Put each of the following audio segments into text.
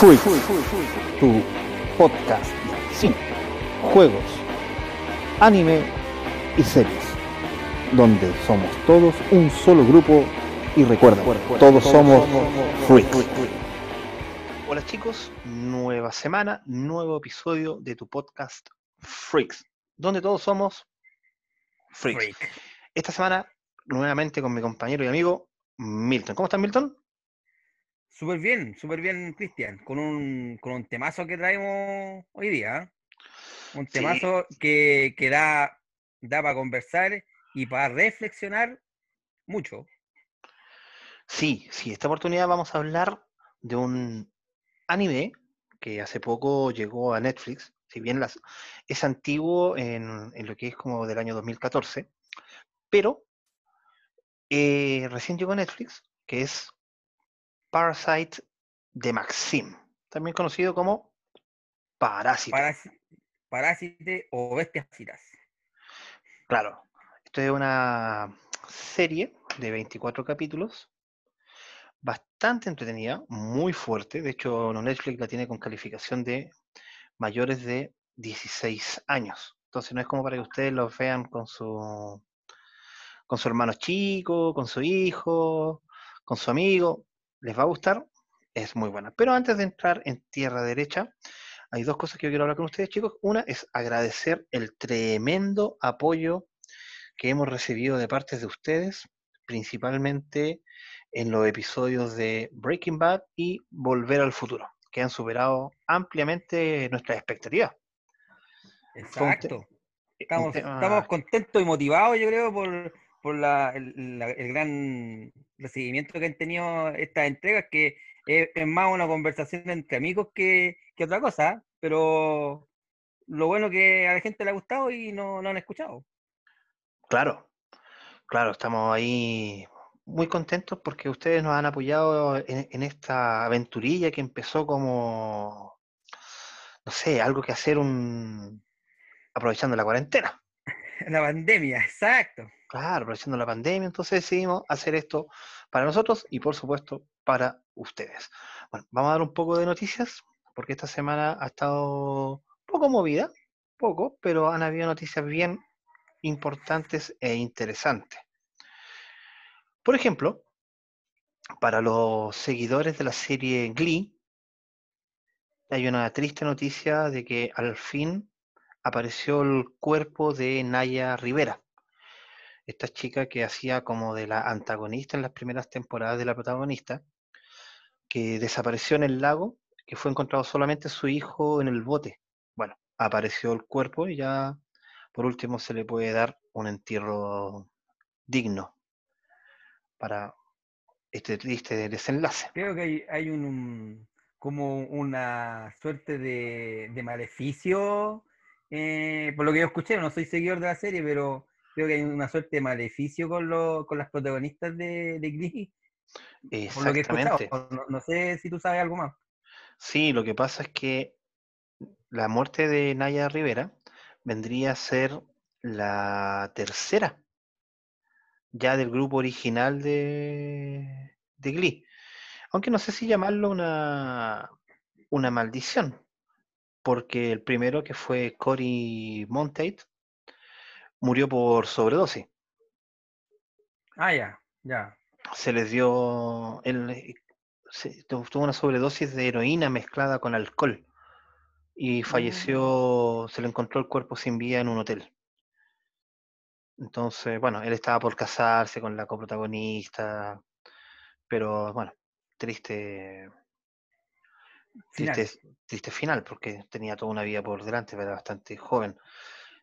Freak, tu podcast sin juegos, anime y series, donde somos todos un solo grupo y recuerda, todos somos Freaks. Hola chicos, nueva semana, nuevo episodio de tu podcast Freaks, donde todos somos Freaks. Freak. Esta semana, nuevamente con mi compañero y amigo Milton. ¿Cómo estás, Milton? Súper bien, súper bien, Cristian, con un, con un temazo que traemos hoy día. ¿eh? Un Sí. temazo que, que da, da para conversar y para reflexionar mucho. Sí, sí, esta oportunidad vamos a hablar de un anime que hace poco llegó a Netflix, si bien las, es antiguo en, en lo que es como del año 2014, pero eh, recién llegó a Netflix, que es Parasite de Maxim, también conocido como Parásito. Parás- Parásite o bestias. Claro, esto es una serie de 24 capítulos, bastante entretenida, muy fuerte. De hecho, no Netflix la tiene con calificación de mayores de 16 años. Entonces no es como para que ustedes los vean con su con su hermano chico, con su hijo, con su amigo. Les va a gustar, es muy buena. Pero antes de entrar en tierra derecha, hay dos cosas que yo quiero hablar con ustedes, chicos. Una es agradecer el tremendo apoyo que hemos recibido de parte de ustedes, principalmente en los episodios de Breaking Bad y Volver al Futuro, que han superado ampliamente nuestras expectativas. Exacto. Estamos, estamos contentos y motivados, yo creo, por, por la- el, la- el gran recibimiento que han tenido estas entregas, que es, es más una conversación entre amigos que, que otra cosa, pero lo bueno que a la gente le ha gustado y no, no han escuchado. Claro, claro, estamos ahí muy contentos porque ustedes nos han apoyado en, en esta aventurilla que empezó como, no sé, algo que hacer un aprovechando la cuarentena. La pandemia, exacto. Claro, aprovechando la pandemia, entonces decidimos hacer esto para nosotros y por supuesto para ustedes. Bueno, vamos a dar un poco de noticias porque esta semana ha estado poco movida, poco, pero han habido noticias bien importantes e interesantes. Por ejemplo, para los seguidores de la serie Glee, hay una triste noticia de que al fin apareció el cuerpo de Naya Rivera, esta chica que hacía como de la antagonista en las primeras temporadas de la protagonista, que desapareció en el lago, que fue encontrado solamente su hijo en el bote. Bueno, apareció el cuerpo y ya por último se le puede dar un entierro digno para este triste desenlace. Creo que hay, hay un, como una suerte de, de maleficio, eh, por lo que yo escuché, no soy seguidor de la serie, pero creo que hay una suerte de maleficio con, lo- con las protagonistas de, de Glee, por lo que. Exactamente. No, no sé si tú sabes algo más. Sí, lo que pasa es que la muerte de Naya Rivera vendría a ser la tercera ya del grupo original de, de Glee. Aunque no sé si llamarlo una, una maldición, porque el primero que fue Cory Monteith murió por sobredosis. Ah, ya, ya. Se les dio, él eh, se- tu- tuvo una sobredosis de heroína mezclada con alcohol y falleció, se le encontró el cuerpo sin vida en un hotel. Entonces, bueno, él estaba por casarse con la coprotagonista, pero bueno, triste, Final. triste, triste final, porque tenía toda una vida por delante, era bastante joven.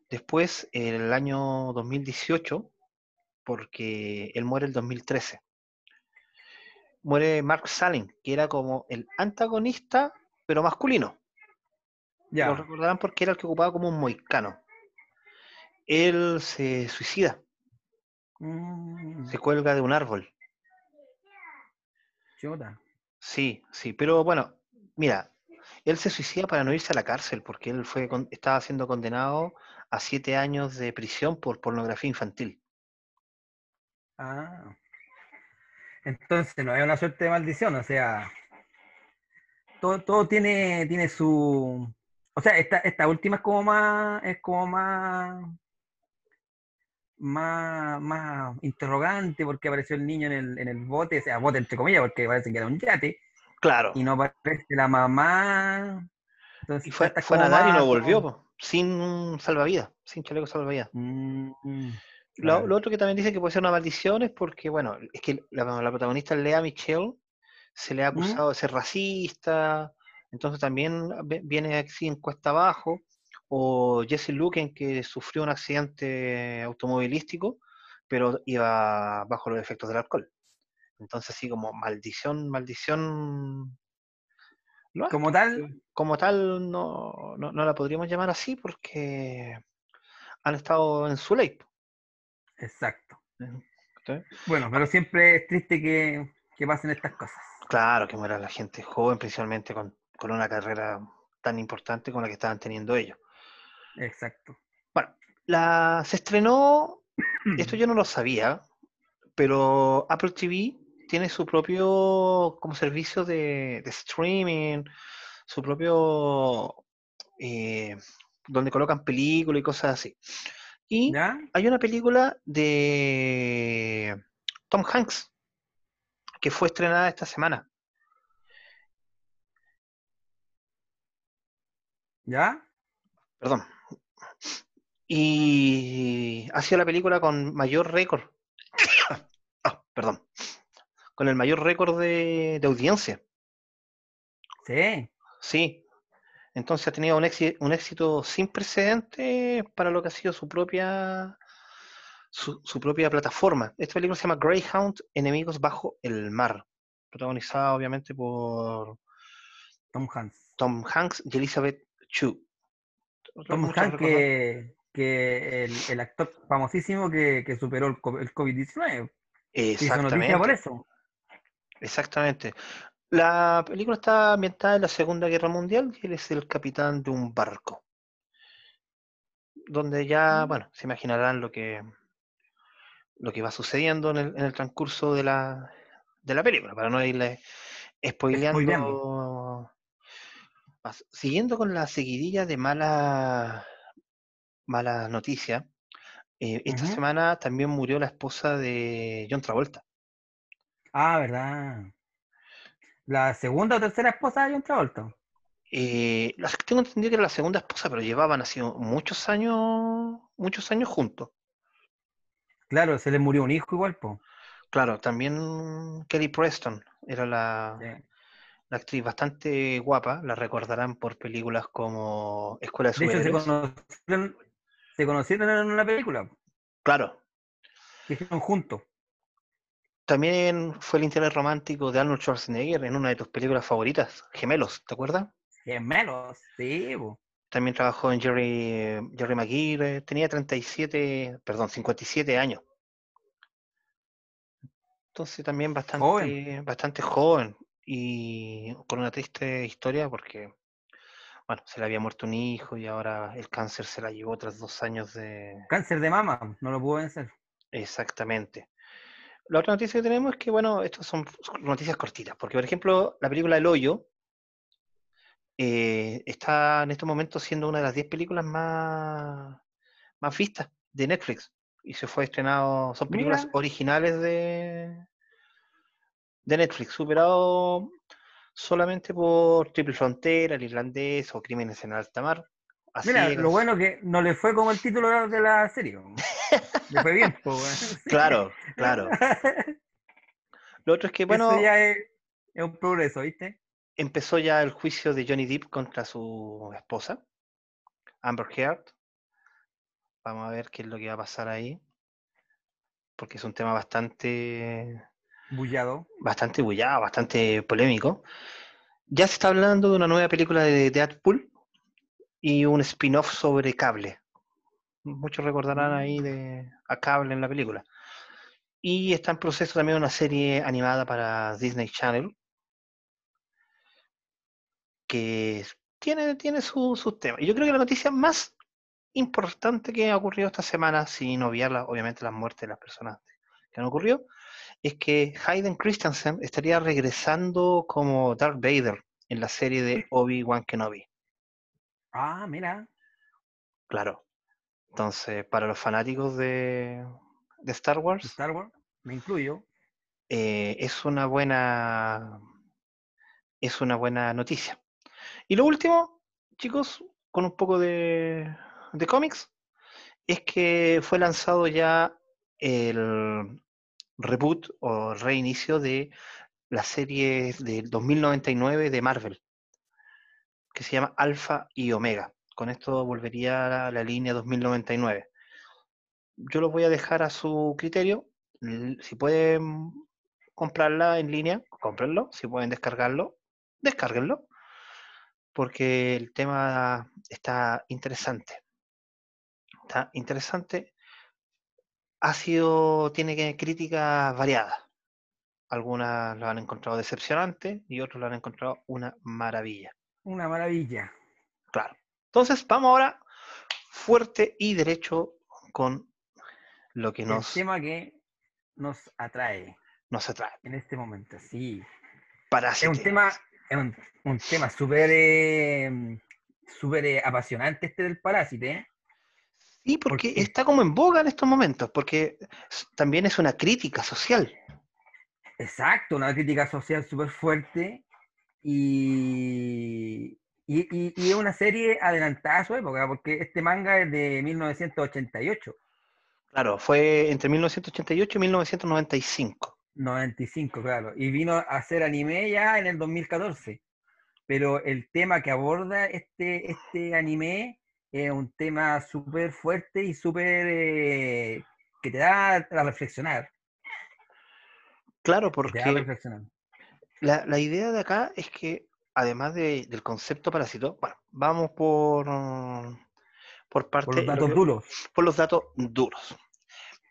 Después, en el año 2018, porque él muere el 2013, muere Mark Salling, que era como el antagonista, pero masculino. Lo Ya. recordarán porque era el que ocupaba como un moicano. Él se suicida, Mm, se cuelga de un árbol. Sí, sí, pero bueno, mira, él se suicida para no irse a la cárcel, porque él fue estaba siendo condenado a siete años de prisión por pornografía infantil. Ah. Entonces no hay una suerte de maldición, o sea, todo, todo tiene, tiene su. O sea, esta, esta última es como más. Es como más. Más, más interrogante porque apareció el niño en el, en el bote, o sea, bote entre comillas, porque parece que era un yate, Claro. y no aparece la mamá. Entonces, Y fue, fue a nadar y no volvió, como- sin salvavidas, sin chaleco salvavidas. Mm, mm, Lo, otro que también dicen que puede ser una maldición es porque, bueno, es que la, la protagonista Lea Michelle se le ha ¿Mm? acusado de ser racista, entonces también viene así en cuesta abajo, o Jesse Luken que sufrió un accidente automovilístico, pero iba bajo los efectos del alcohol. Entonces así como maldición, maldición, no Como tal, como tal no, no, no la podríamos llamar así porque han estado en su ley. exacto. ¿sí? Bueno, pero siempre es triste que, que pasen estas cosas. Claro, que muera la gente joven, principalmente con, con una carrera tan importante como la que estaban teniendo ellos. Exacto. Bueno, la, se estrenó, esto yo no lo sabía, pero Apple TV tiene su propio como servicio de, de streaming, su propio eh, donde colocan películas y cosas así. Y ¿Ya? hay una película de Tom Hanks que fue estrenada esta semana. ¿Ya? Perdón. Y ha sido la película con mayor récord. Ah, perdón. Con el mayor récord de, de audiencia. Sí. Sí. Entonces ha tenido un éxito, un éxito sin precedentes para lo que ha sido su propia su, su propia plataforma. Esta película se llama Greyhound, Enemigos bajo el mar. Protagonizada obviamente por Tom Hanks. Tom Hanks y Elizabeth Chu. Tom Hanks, que, que el, el actor famosísimo que, que superó el, co- el COVID-19. Se hizo noticia por Exactamente. eso. Exactamente. La película está ambientada en la Segunda Guerra Mundial y él es el capitán de un barco. Donde ya, Mm. bueno, se imaginarán lo que, lo que va sucediendo en el, en el transcurso de la, de la película, para no irle spoileando. Siguiendo con la seguidilla de malas mala noticias, eh, esta semana también murió la esposa de John Travolta. Ah, verdad. La segunda o tercera esposa de John Travolta. Eh, tengo entendido que era la segunda esposa, pero llevaban así muchos años, muchos años juntos. Claro, se le murió un hijo igual, po. Claro, también Kelly Preston era la, Sí. la actriz bastante guapa, la recordarán por películas como Escuela de De hecho, se Superhéroes. conocieron, se conocieron en una película Claro, hicieron juntos. También fue el interés romántico de Arnold Schwarzenegger en una de tus películas favoritas, Gemelos, ¿te acuerdas? Gemelos, sí, po. También trabajó en Jerry, Jerry Maguire, tenía 37, perdón, 57 años. Entonces también bastante Joven. bastante joven y con una triste historia porque, bueno, se le había muerto un hijo y ahora el cáncer se la llevó tras dos años de... Cáncer de mama, no lo pudo vencer. Exactamente. La otra noticia que tenemos es que, bueno, estas son noticias cortitas, porque, por ejemplo, la película El Hoyo eh, está en estos momentos siendo una de las 10 películas más, más vistas de Netflix. Y se fue estrenado, son películas Mira. originales de, de Netflix, superado solamente por Triple Frontera, El Irlandés o Crímenes en Alta Mar. Así Mira, es. lo bueno que no le fue como el título de la serie. fue bien, po. Claro, claro. Lo otro es que, bueno, Eso ya es, es un progreso, ¿viste? empezó ya el juicio de Johnny Depp contra su esposa, Amber Heard. Vamos a ver qué es lo que va a pasar ahí. Porque es un tema bastante, Bullado. bastante bullado, bastante polémico. Ya se está hablando de una nueva película de Deadpool y un spin-off sobre cable. Muchos recordarán ahí de a cable en la película. Y está en proceso también una serie animada para Disney Channel que tiene, tiene su- sus temas. Y yo creo que la noticia más importante que ha ocurrido esta semana, sin obviar la- obviamente las muertes de las personas que han ocurrido, es que Hayden Christensen estaría regresando como Darth Vader en la serie de Obi-Wan Kenobi. Ah, mira. Claro. Entonces, para los fanáticos de, de Star Wars, Star Wars, me incluyo. eh, es una buena es una buena noticia. Y lo último, chicos, con un poco de, de cómics, es que fue lanzado ya el reboot o reinicio de la serie del 2099 de Marvel, que se llama Alpha y Omega. Con esto volvería a la línea 2099. Yo lo voy a dejar a su criterio. Si pueden comprarla en línea, cómprenlo. Si pueden descargarlo, descárguenlo. Porque el tema está interesante. Está interesante. Ha sido, tiene críticas variadas. Algunas lo han encontrado decepcionante y otros lo han encontrado una maravilla. Una maravilla. Claro. Entonces, vamos ahora fuerte y derecho con lo que El nos, tema que nos atrae nos atrae. en este momento, sí. Es Parásite. un tema, es un, un tema súper eh, súper eh, apasionante este del parásito, ¿eh? Sí, porque porque- está como en boga en estos momentos, porque también es una crítica social. Exacto, una crítica social súper fuerte y, y, y- y es una serie adelantada a su época, porque este manga es de 1988, Claro, fue entre 1988 y 1995. 95, claro, y vino a ser anime ya en el 2014. Pero el tema que aborda este, este anime es un tema súper fuerte y súper eh, que te da a reflexionar. Claro, Te da a porque reflexionar. la, la idea de acá es que, además de- del concepto parásito, bueno, vamos por, por parte Por los lo datos duros. por los datos duros.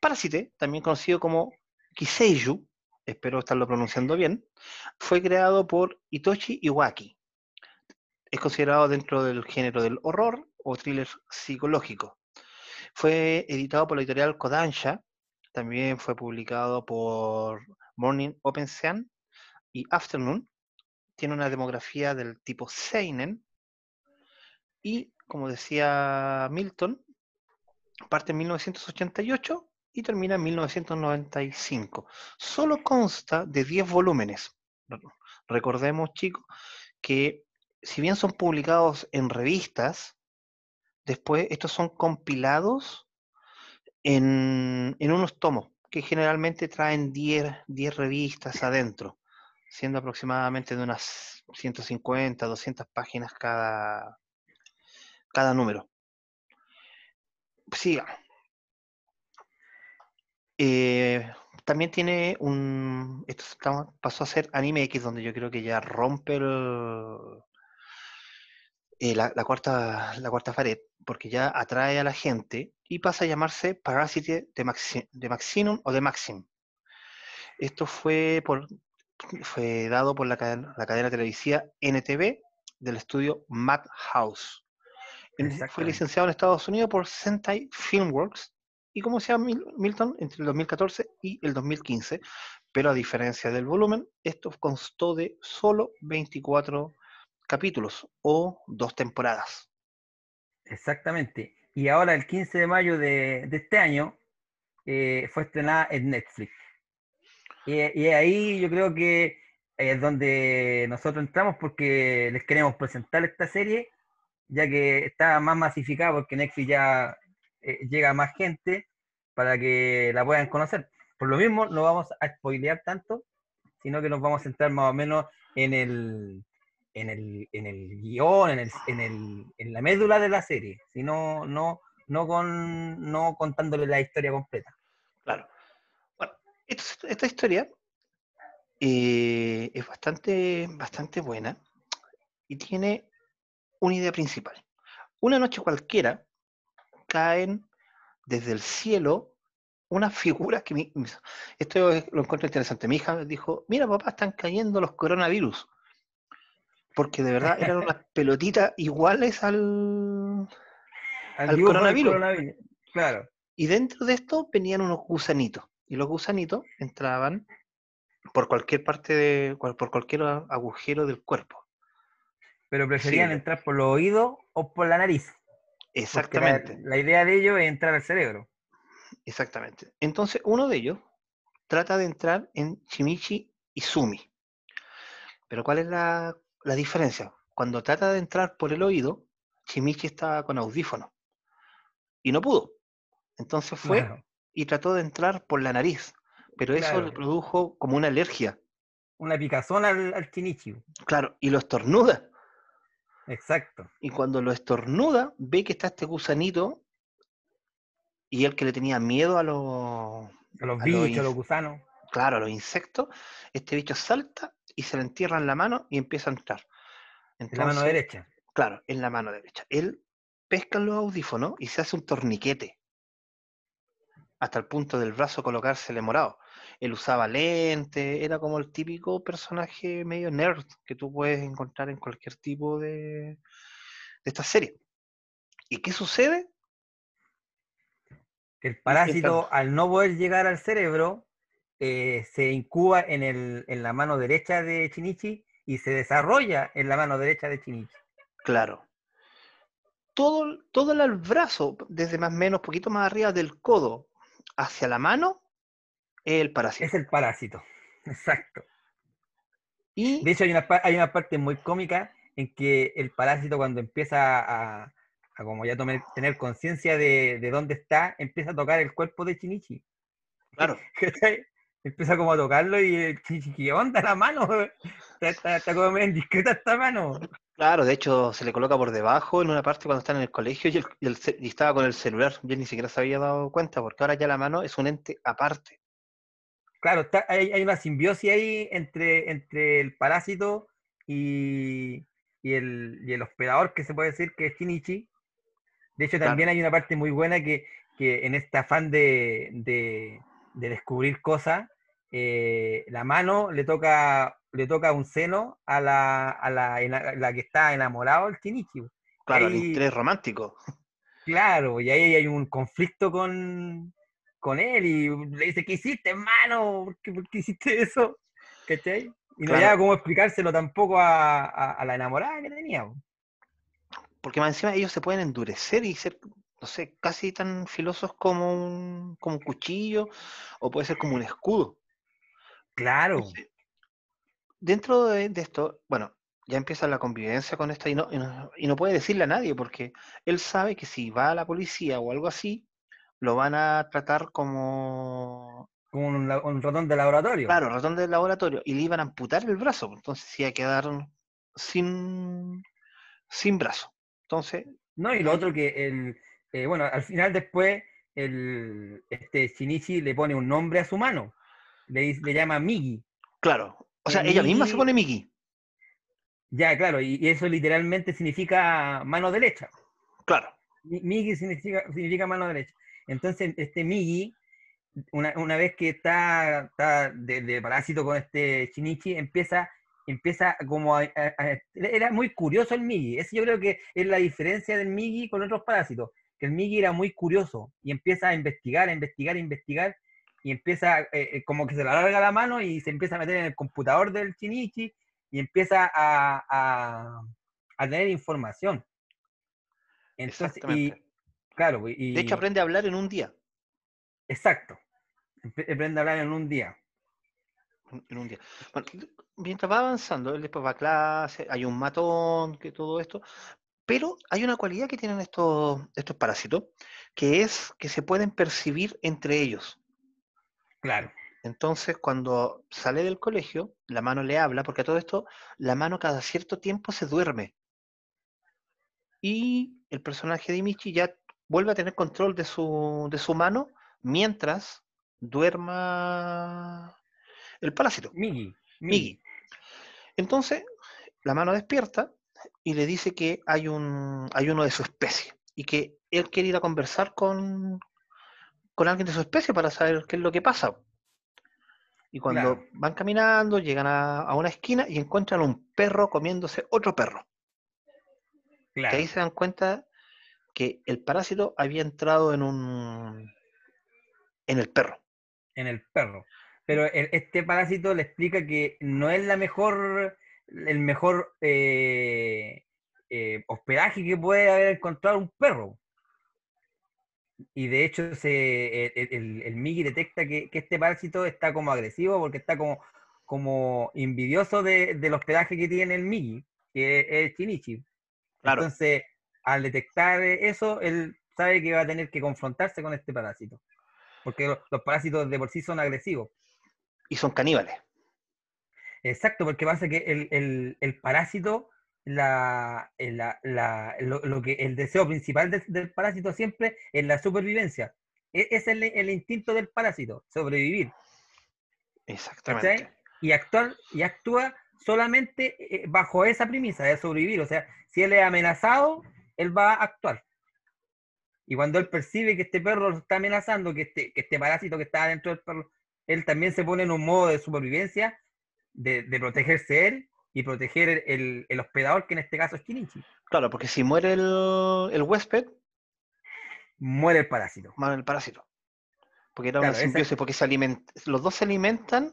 Parásite, también conocido como Kiseiju, espero estarlo pronunciando bien, fue creado por Itoshi Iwaki. Es considerado dentro del género del horror o thriller psicológico. Fue editado por la editorial Kodansha, también fue publicado por Morning Open Sean y Afternoon. Tiene una demografía del tipo Seinen y, como decía Milton, parte en 1988 y termina en 1995. Solo consta de 10 volúmenes. Re- Recordemos, chicos, que si bien son publicados en revistas, después estos son compilados en, en unos tomos que generalmente traen 10, 10 revistas adentro, siendo aproximadamente de unas 150, 200 páginas cada, cada número. Sigamos. Eh, también tiene un. Esto pasó a ser Anime X, donde yo creo que ya rompe eh, la, cuarta, la cuarta pared, porque ya atrae a la gente y pasa a llamarse Parasite de, Maxi- de Maximum o de Maxim. Esto fue, por, fue dado por la cadena, la cadena televisiva NTV del estudio Madhouse. Fue licenciado en Estados Unidos por Sentai Filmworks y como decía Mil- Milton, entre el 2014 y el 2015, pero a diferencia del volumen, esto constó de solo 24 capítulos o dos temporadas. Exactamente. Y ahora el 15 de mayo de, de este año eh, fue estrenada en Netflix. Y, y ahí yo creo que es donde nosotros entramos porque les queremos presentar esta serie, ya que está más masificada porque Netflix ya eh, llega más gente para que la puedan conocer. Por lo mismo, no vamos a spoilear tanto, sino que nos vamos a centrar más o menos en el, en el, en el guion, en, el, en, el, en la médula de la serie, sino no, no, con, no contándole la historia completa. Claro. Esto- esta historia eh, es bastante, bastante buena y tiene una idea principal. Una noche cualquiera caen desde el cielo unas figuras que mi- esto es- lo encuentro interesante. Mi hija dijo, mira papá, están cayendo los coronavirus. Porque de verdad eran unas pelotitas iguales al... Al, coronavirus. coronavirus. Claro. Y dentro de esto venían unos gusanitos. Y los gusanitos entraban por cualquier parte de, por cualquier agujero del cuerpo. pero preferían Sí. entrar por los oídos o por la nariz. la- Exactamente. La, idea de ellos es entrar al cerebro. Exactamente. Entonces, uno de ellos trata de entrar en Shimichi Izumi. Pero ¿cuál es la, la diferencia? Cuando trata de entrar por el oído, Shimichi estaba con audífono y no pudo. Entonces fue y trató de entrar por la nariz, pero eso le produjo como una alergia. Una picazón al, al chinichi. Claro, y lo estornuda. Exacto. Y cuando lo estornuda, ve que está este gusanito y el que le tenía miedo a los, A los A los bichos, a los gusanos. claro, a los insectos, este bicho salta y se le entierra en la mano y empieza a entrar. En la mano derecha. Claro, en la mano derecha. Él pesca los audífonos y se hace un torniquete. Hasta el punto del brazo colocársele morado. Él usaba lentes, era como el típico personaje medio nerd que tú puedes encontrar en cualquier tipo de, de esta serie. ¿Y qué sucede? que el parásito, al no poder llegar al cerebro, eh, se incuba en, el, en la mano derecha de Chinichi y se desarrolla en la mano derecha de Chinichi. Claro. Todo, todo el brazo, desde más o menos, poquito más arriba del codo hacia la mano, es el parásito. Es el parásito. Exacto. Y De hecho, hay una, hay una parte muy cómica en que el parásito cuando empieza a, a como ya tome- tener conciencia de, de dónde está, empieza a tocar el cuerpo de Chinichi. claro. Empieza como a tocarlo y el Chinichi, ¿qué onda la mano? Está, está, está como medio indiscreta esta mano. Claro, de hecho se le coloca por debajo en una parte cuando están en el colegio y, el- y el y estaba con el celular. Yo ni siquiera se había dado cuenta porque ahora ya la mano es un ente aparte. Claro, está- hay, hay una simbiosis ahí entre, entre el parásito y, y el, y el hospedador, que se puede decir que es Shinichi. De hecho, Claro. también hay una parte muy buena que, que en este afán de, de- de descubrir cosas, eh, la mano le toca, le toca un seno a la, a la, la que está enamorado el Shinichi. Claro, el interés romántico. Claro, y ahí hay un conflicto con, con él y le dice, ¿qué hiciste, hermano? ¿Por qué, por qué hiciste eso? ¿Cachai? Y no había cómo explicárselo tampoco a, a- a la enamorada que tenía. po. Porque más encima ellos se pueden endurecer y ser, no sé, casi tan filosos como un, como un cuchillo o puede ser como un escudo. Claro, dentro de, de esto, bueno, ya empieza la convivencia con esta y no, y no, y no puede decirle a nadie porque él sabe que si va a la policía o algo así, lo van a tratar como, como un, ratón de laboratorio. claro, ratón del laboratorio y le iban a amputar el brazo, entonces se iba a quedar sin, sin brazo. Entonces, No, y lo otro que el, eh, bueno, al final después el, este Shinichi le pone un nombre a su mano. Le, dice- le llama Migi. claro, o sea, El ella misma se pone Miki, Ya, claro, y, y eso literalmente significa mano derecha. claro, Mi- Migi significa, significa mano derecha. Entonces, este Migi, una, una vez que está, está de, de parásito con este Shinichi, empieza, empieza como a, a- a- Era muy curioso el Migi. Ese yo creo que es la diferencia del Migi con otros parásitos. Que el Migi era muy curioso y empieza a investigar, a investigar, a investigar. Y empieza eh, eh, como que se le alarga la mano y se empieza a meter en el computador del Shinichi y empieza a, a- a tener información. Entonces, y, claro, y, De hecho, aprende a hablar en un día, exacto. Aprende a hablar en un día. en en un día. Bueno, mientras va avanzando, él después va a clase, hay un matón, que todo esto, pero hay una cualidad que tienen estos, estos parásitos, que es que se pueden percibir entre ellos. Claro. Entonces, cuando sale del colegio, la mano le habla, porque a todo esto, la mano cada cierto tiempo se duerme. Y el personaje de Michi ya vuelve a tener control de su, de su mano mientras duerma el parásito. Migi. Migi. Entonces, la mano despierta y le dice que hay, un, hay uno de su especie y que él quiere ir a conversar con, con alguien de su especie para saber qué es lo que pasa. Y cuando Claro. van caminando, llegan a, a una esquina y encuentran un perro comiéndose otro perro. Claro. Que ahí se dan cuenta que el parásito había entrado en un en el perro. En el perro. Pero el- este parásito le explica que no es la mejor el mejor eh, eh, hospedaje que puede haber encontrado un perro. Y de hecho se, el, el, el Migi detecta que, que este parásito está como agresivo porque está como, como envidioso de, del hospedaje que tiene el Migi, que es el Chinichi. Claro. Entonces, al detectar eso, él sabe que va a tener que confrontarse con este parásito. Porque lo- los parásitos de por sí son agresivos. Y son caníbales. Exacto, porque pasa que el, el- el parásito, la, la- lo, lo que, el deseo principal del, del parásito siempre es la supervivencia. E- Es el, el instinto del parásito, sobrevivir. Exactamente. Y, actuar, y actúa solamente eh, bajo esa premisa de sobrevivir. O sea, si él es amenazado, él va a actuar. Y cuando él percibe que este perro lo está amenazando, que este, que este parásito que está dentro del perro, él también se pone en un modo de supervivencia, de, de protegerse él y proteger el, el- hospedador, que en este caso es Kinichi. Claro, porque si muere el, el huésped, Muere el parásito. muere el parásito. Porque era Claro, una esa- simbiosis, porque se aliment- los dos se alimentan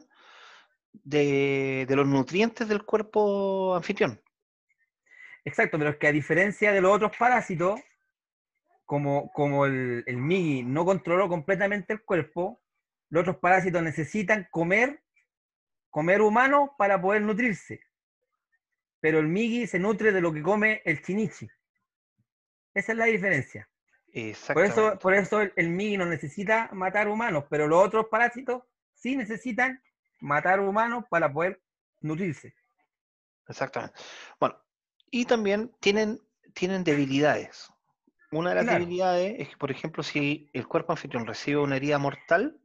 de, de los nutrientes del cuerpo anfitrión. Exacto, pero es que a diferencia de los otros parásitos, como, como el, el Migi no controló completamente el cuerpo, los otros parásitos necesitan comer, comer humano para poder nutrirse. Pero el Migi se nutre de lo que come el Chinichi. Esa es la diferencia. Por eso, por eso el, el Migi no necesita matar humanos, pero los otros parásitos sí necesitan matar humanos para poder nutrirse. Exactamente. Bueno, y también tienen, tienen debilidades. Una de las Claro. debilidades es que, por ejemplo, si el cuerpo anfitrión recibe una herida mortal,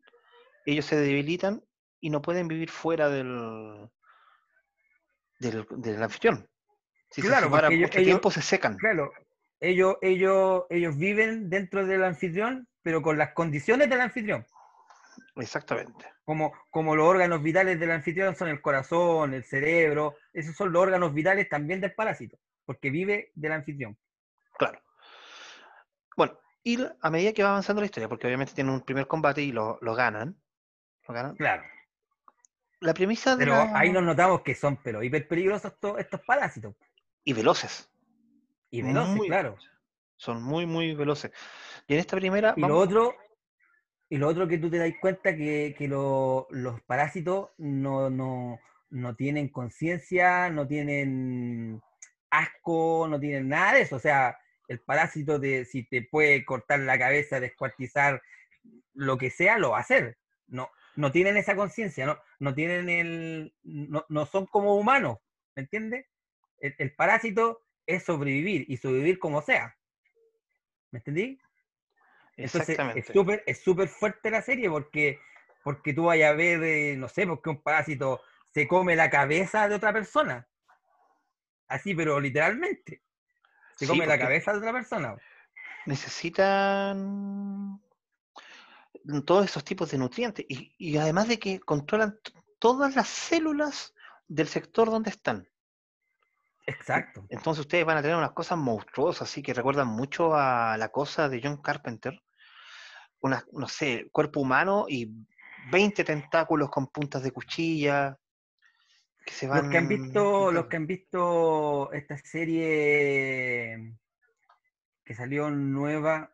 ellos se debilitan y no pueden vivir fuera del, del, del anfitrión. Si Claro, se porque ellos- tiempo, se secan. Claro, ellos, ellos, ellos viven dentro del anfitrión, pero con las condiciones del anfitrión. Exactamente. Como, como los órganos vitales del anfitrión son el corazón, el cerebro, esos son los órganos vitales también del parásito, porque vive del anfitrión. Claro. Bueno, y a medida que va avanzando la historia, porque obviamente tienen un primer combate y lo, lo ganan, lo ganan. Claro. La premisa de Pero la- ahí nos notamos que son pero hiper peligrosos estos, estos parásitos. y veloces. Y veloces, Muy claro. veloces. Son muy, muy veloces. Y en esta primera, Y lo otro, y lo otro que tú te das cuenta que, que lo- los parásitos no, no, no tienen conciencia, no tienen asco, no tienen nada de eso. O sea, el parásito te, si te puede cortar la cabeza, descuartizar, lo que sea, lo va a hacer. No, no tienen esa conciencia, no, no tienen el. No, no son como humanos, ¿me entiendes? El, el parásito es sobrevivir y sobrevivir como sea. ¿Me entendí? Entonces, exactamente. es súper es súper fuerte la serie porque, porque tú vayas a ver, eh, no sé, porque un parásito se come la cabeza de otra persona. Así, pero literalmente. Se Sí, come la cabeza de otra persona. necesitan todos esos tipos de nutrientes y, y además de que controlan todas las células del sector donde están. Exacto. Entonces ustedes van a tener unas cosas monstruosas, así que recuerdan mucho a la cosa de John Carpenter. Una, no sé, cuerpo humano y 20 tentáculos con puntas de cuchilla. Que se van Los que han visto, los que han visto esta serie que salió nueva,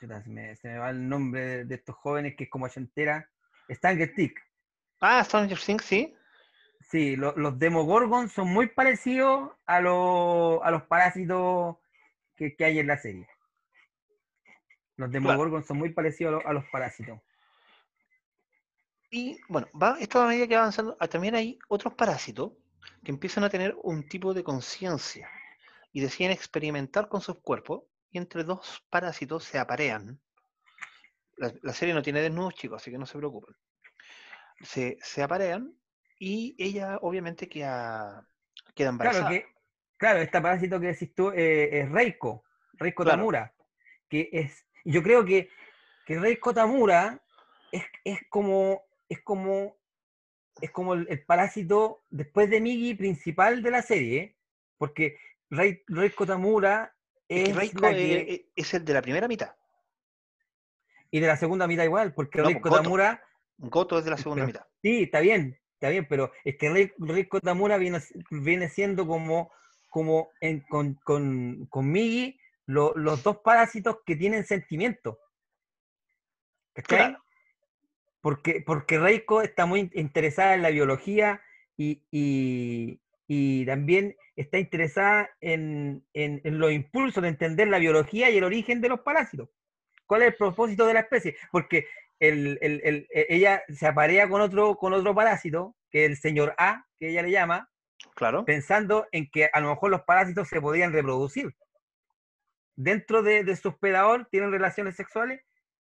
chuta, se me, se me va el nombre de, de estos jóvenes que es como entera, Stanger Tick. Ah, Stranger Things, sí. Sí, lo- los Demogorgons son muy parecidos a, lo- a los parásitos que, que hay en la serie. Los Demogorgons son muy parecidos a, lo- a los parásitos. Y bueno, va, esto a medida que va avanzando, ah, también hay otros parásitos que empiezan a tener un tipo de conciencia y deciden experimentar con sus cuerpos y entre dos parásitos se aparean. La, la serie no tiene desnudos, chicos, así que no se preocupen. Se, se aparean y ella obviamente queda, queda embarazada. Claro, que, claro, este parásito que decís tú eh, es Reiko, Reiko Claro. Tamura, que es, yo creo que, que Reiko Tamura es, es como, es como, es como el, el parásito después de Migi principal de la serie, porque Rei- Reiko Tamura Es es es, que- es- es el de la primera mitad. y de la segunda mitad igual, porque No, Reiko Goto. Tamura Goto es de la segunda Pero- mitad. Sí, está bien, está bien, pero es que Reiko Tamura viene, viene siendo como, como en- con, con, con Migi lo- los dos parásitos que tienen sentimiento. ¿Cachai? Claro. Porque, porque Reiko está muy in- interesada en la biología y, y- y también está interesada en, en- en los impulsos de entender la biología y el origen de los parásitos. ¿Cuál es el propósito de la especie? Porque el- el- el- e- ella se aparea con otro, con otro parásito, que es el señor A, que ella le llama, Claro. pensando en que a lo mejor los parásitos se podían reproducir. Dentro de, de su hospedador tienen relaciones sexuales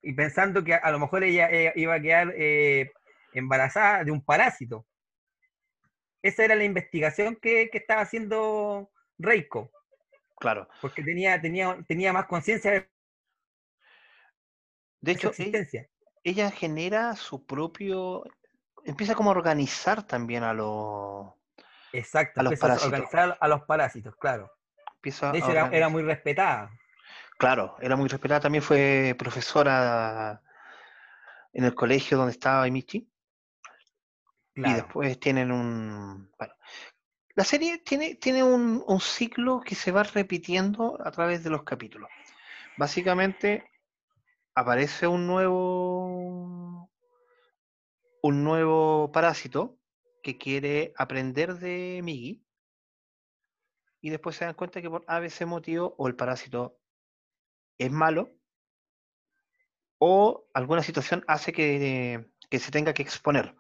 y pensando que a, a lo mejor ella, iba a quedar eh, embarazada de un parásito. Esa era la investigación que, que estaba haciendo Reiko, Claro. porque tenía, tenía, tenía más conciencia de De hecho, existencia. ella genera su propio. Empieza como a organizar también a los. Exacto, a los empezó a parásitos. organizar a los parásitos, claro. Empieza De a hecho, era, muy respetada. Claro, era muy respetada. También fue profesora en el colegio donde estaba Michi. Y después tienen un. Bueno, la serie tiene, tiene un, un ciclo que se va repitiendo a través de los capítulos. Básicamente aparece un nuevo. un nuevo parásito que quiere aprender de Migi. Y después se dan cuenta que por ABC motivo o el parásito es malo o alguna situación hace que, que se tenga que exponer.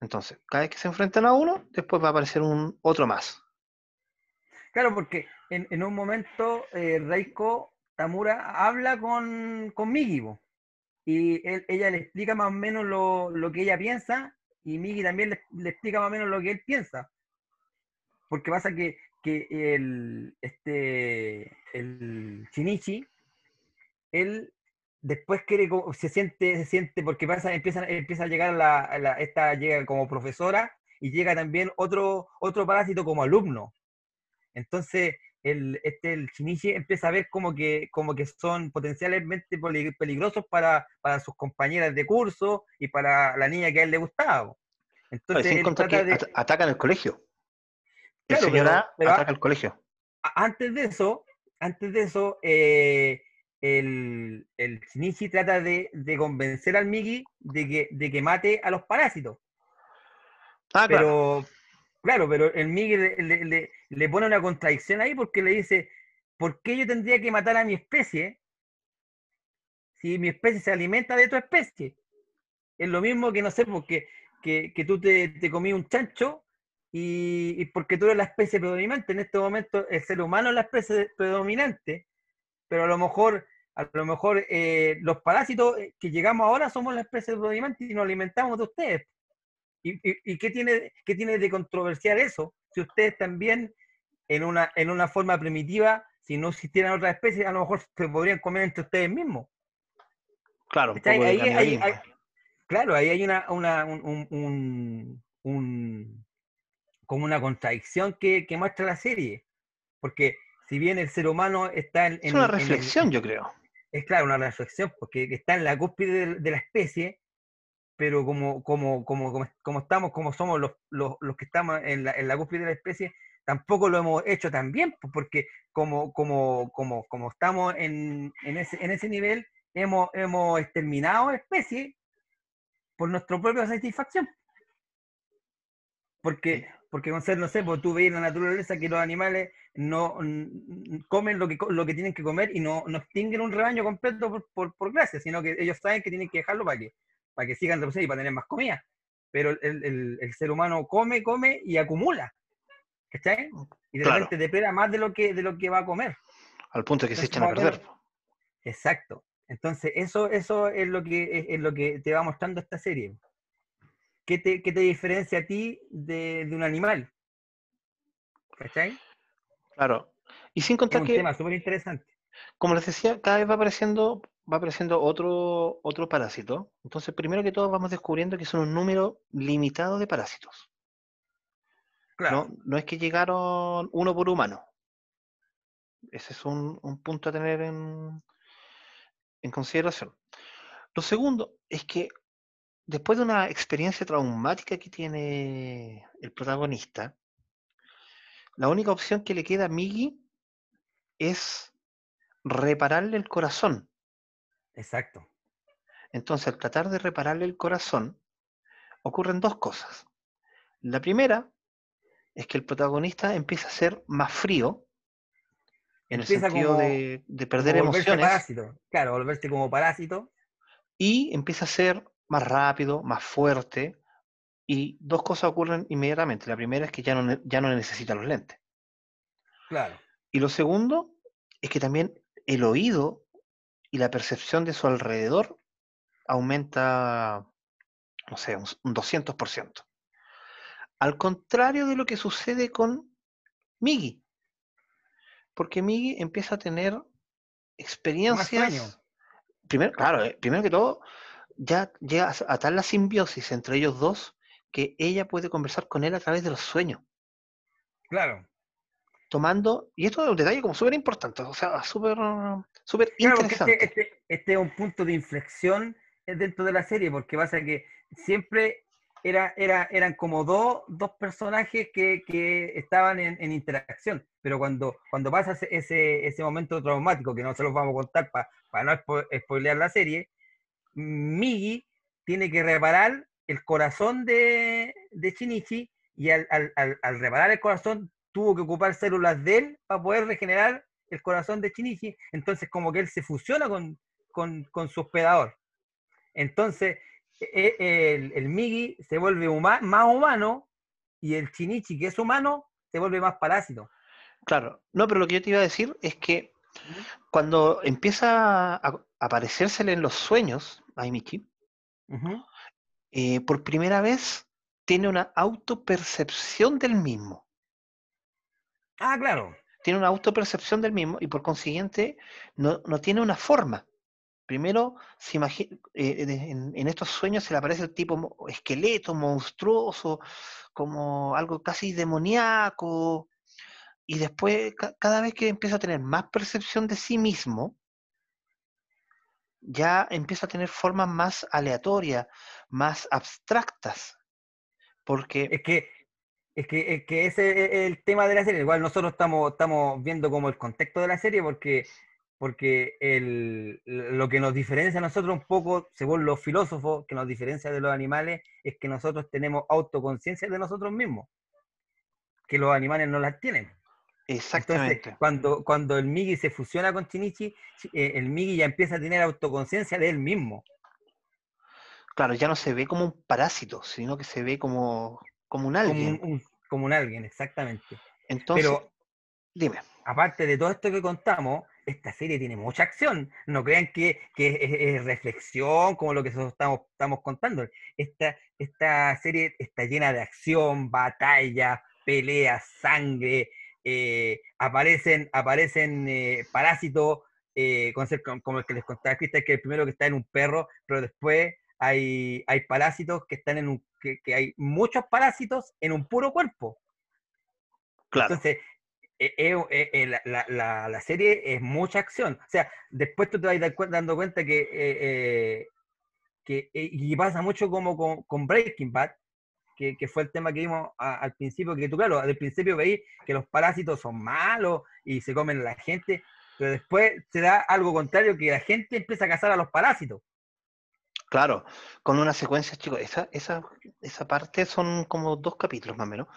Entonces, cada vez que se enfrentan a uno, después va a aparecer un otro más. Claro, porque en, un momento eh, Reiko Tamura habla con, con Migi, y ella le explica más o menos lo, lo que ella piensa, y Migi también le, le explica más o menos lo que él piensa. Porque pasa que, que el, este, el Shinichi, él después quiere, se siente, se siente, porque pasa, empieza, empieza a llegar la, la- esta llega como profesora, y llega también otro, otro parásito como alumno. Entonces, el, este, el Shinichi empieza a ver como que, como que son potencialmente peli- peligrosos para, para sus compañeras de curso y para la niña que a él le gustaba. Entonces, él trata de- at- atacan el colegio. El Claro, señor pero- pero- ataca el colegio. antes de eso, antes de eso, eh, el, el Shinichi trata de, de convencer al Migi de que, de que mate a los parásitos. Ah, claro. Pero, claro, pero el Miguel le, le- le- le pone una contradicción ahí porque le dice, ¿por qué yo tendría que matar a mi especie si mi especie se alimenta de tu especie? Es lo mismo que, no sé, porque que, que tú te, te comí un chancho y, y porque tú eres la especie predominante. En este momento el ser humano es la especie predominante, pero a lo mejor, a lo mejor eh, los parásitos que llegamos ahora somos la especie predominante y nos alimentamos de ustedes. ¿Y, y- y qué, tiene, qué tiene de controversial eso? Si ustedes también, en una, en una forma primitiva, si no existieran otras especies, a lo mejor se podrían comer entre ustedes mismos. Claro, Ahí- ahí- Claro, ahí hay una, una un, un- un- un- como una contradicción que, que muestra la serie. Porque si bien el ser humano está en... Es en- una en el- reflexión, yo creo. es claro, una reflexión, porque que está en la cúspide de, de la especie, pero como, como, como, como, como estamos, como somos los, los, los que estamos en la, en la cúspide de la especie, tampoco lo hemos hecho tan bien, pues, porque como, como, como, como estamos en, en, ese, en ese nivel, hemos, hemos exterminado especies por nuestra propia satisfacción. Porque, porque con ser, no sé, pues tú veis en la naturaleza que los animales no comen lo que, lo que tienen que comer y no, no extinguen un rebaño completo por, por, por gracia, sino que ellos saben que tienen que dejarlo para que, para que sigan reproduciendo y para tener más comida. Pero el, el- el ser humano come, come y acumula. ¿Cachai? Y de Claro. repente depreda más de lo que, de lo que va a comer. Al punto de que se echan a perder. Exacto. Entonces, eso, eso es lo que es, es lo que te va mostrando esta serie. ¿Qué te, qué te diferencia a ti de, de un animal? ¿Cachai? Claro. Y sin Es contar un que, tema súper interesante. como les decía, cada vez va apareciendo, va apareciendo otro, otro parásito. Entonces, primero que todo, vamos descubriendo que son un número limitado de parásitos. Claro. No, no es que llegaron uno por humano. Ese es un, un punto a tener en, en consideración. Lo segundo es que después de una experiencia traumática que tiene el protagonista, la única opción que le queda a Miggy es repararle el corazón. Exacto. Entonces, al tratar de repararle el corazón, ocurren dos cosas. La primera es que el protagonista empieza a ser más frío, en el sentido como- de, de perder Como volverse emociones, parásito. Claro, volverse como parásito. y empieza a ser más rápido, más fuerte, y dos cosas ocurren inmediatamente. La primera es que ya no, ya no necesita los lentes. Claro. Y lo segundo es que también el oído y la percepción de su alrededor aumenta, no sé, un, un 200%. Al contrario de lo que sucede con Miggy. Porque Miggy empieza a tener experiencias. Primero, claro, eh, primero que todo, ya llega a tal la simbiosis entre ellos dos que ella puede conversar con él a través de los sueños. Claro. tomando, y esto es un detalle como súper importante, o sea, súper súper Claro, interesante. este, este, este es un punto de inflexión eh, dentro de la serie, porque pasa que siempre era, era, eran como dos, dos personajes que, que estaban en, en interacción, pero cuando, cuando pasa ese, ese, ese momento traumático, que no se los vamos a contar para no spo- spoilear la serie, Migi tiene que reparar el corazón de, de Shinichi y al, al- al- al reparar el corazón tuvo que ocupar células de él para poder regenerar el corazón de Shinichi, entonces como que él se fusiona con, con, con su hospedador. Entonces e- e- el, el Migi se vuelve huma- más humano y el Shinichi, que es humano, se vuelve más parásito. Claro, no, pero lo que yo te iba a decir es que cuando empieza a aparecérsele en los sueños a Miki, Ujú. eh, por primera vez tiene una autopercepción del mismo. Ah, claro. Tiene una autopercepción del mismo y por consiguiente no, no tiene una forma. Primero, se imagi- eh, en, en estos sueños se le aparece el tipo esqueleto, monstruoso, como algo casi demoníaco. Y después, ca- cada vez que empieza a tener más percepción de sí mismo, ya empieza a tener formas más aleatorias, más abstractas. Porque, Es que, es que, es que ese es el tema de la serie. Igual nosotros estamos, estamos viendo como el contexto de la serie porque, porque el, lo que nos diferencia a nosotros un poco, según los filósofos, que nos diferencia de los animales, es que nosotros tenemos autoconciencia de nosotros mismos, que los animales no las tienen. Entonces, exactamente, cuando, cuando el Migi se fusiona con Shinichi, chi- eh, el Migi ya empieza a tener autoconciencia de él mismo. claro, ya no se ve como un parásito, sino que se ve como, como un alguien. un- como un alguien, exactamente. Entonces, Pero dime. aparte de todo esto que contamos, esta serie tiene mucha acción. No crean que, que es, es reflexión como lo que nosotros estamos, estamos contando. Esta, esta serie está llena de acción, batalla, peleas, sangre. Eh, aparecen aparecen eh, parásitos, eh, con ser- como, el que les contaba Cristian, que el primero que está en un perro, pero después hay, hay parásitos que están en un. Que, que hay muchos parásitos en un puro cuerpo. Claro, Entonces, eh, eh, eh, la, la- la- la serie es mucha acción. O sea, después tú te vas dando cuenta que, eh, eh, que y pasa mucho como con, con Breaking Bad, que, fue el tema que vimos al principio, que tú, claro, al principio veí que los parásitos son malos y se comen a la gente, pero después se da algo contrario, que la gente empieza a cazar a los parásitos. claro, con una secuencia, chicos, esa, esa, esa parte son como dos capítulos más o menos,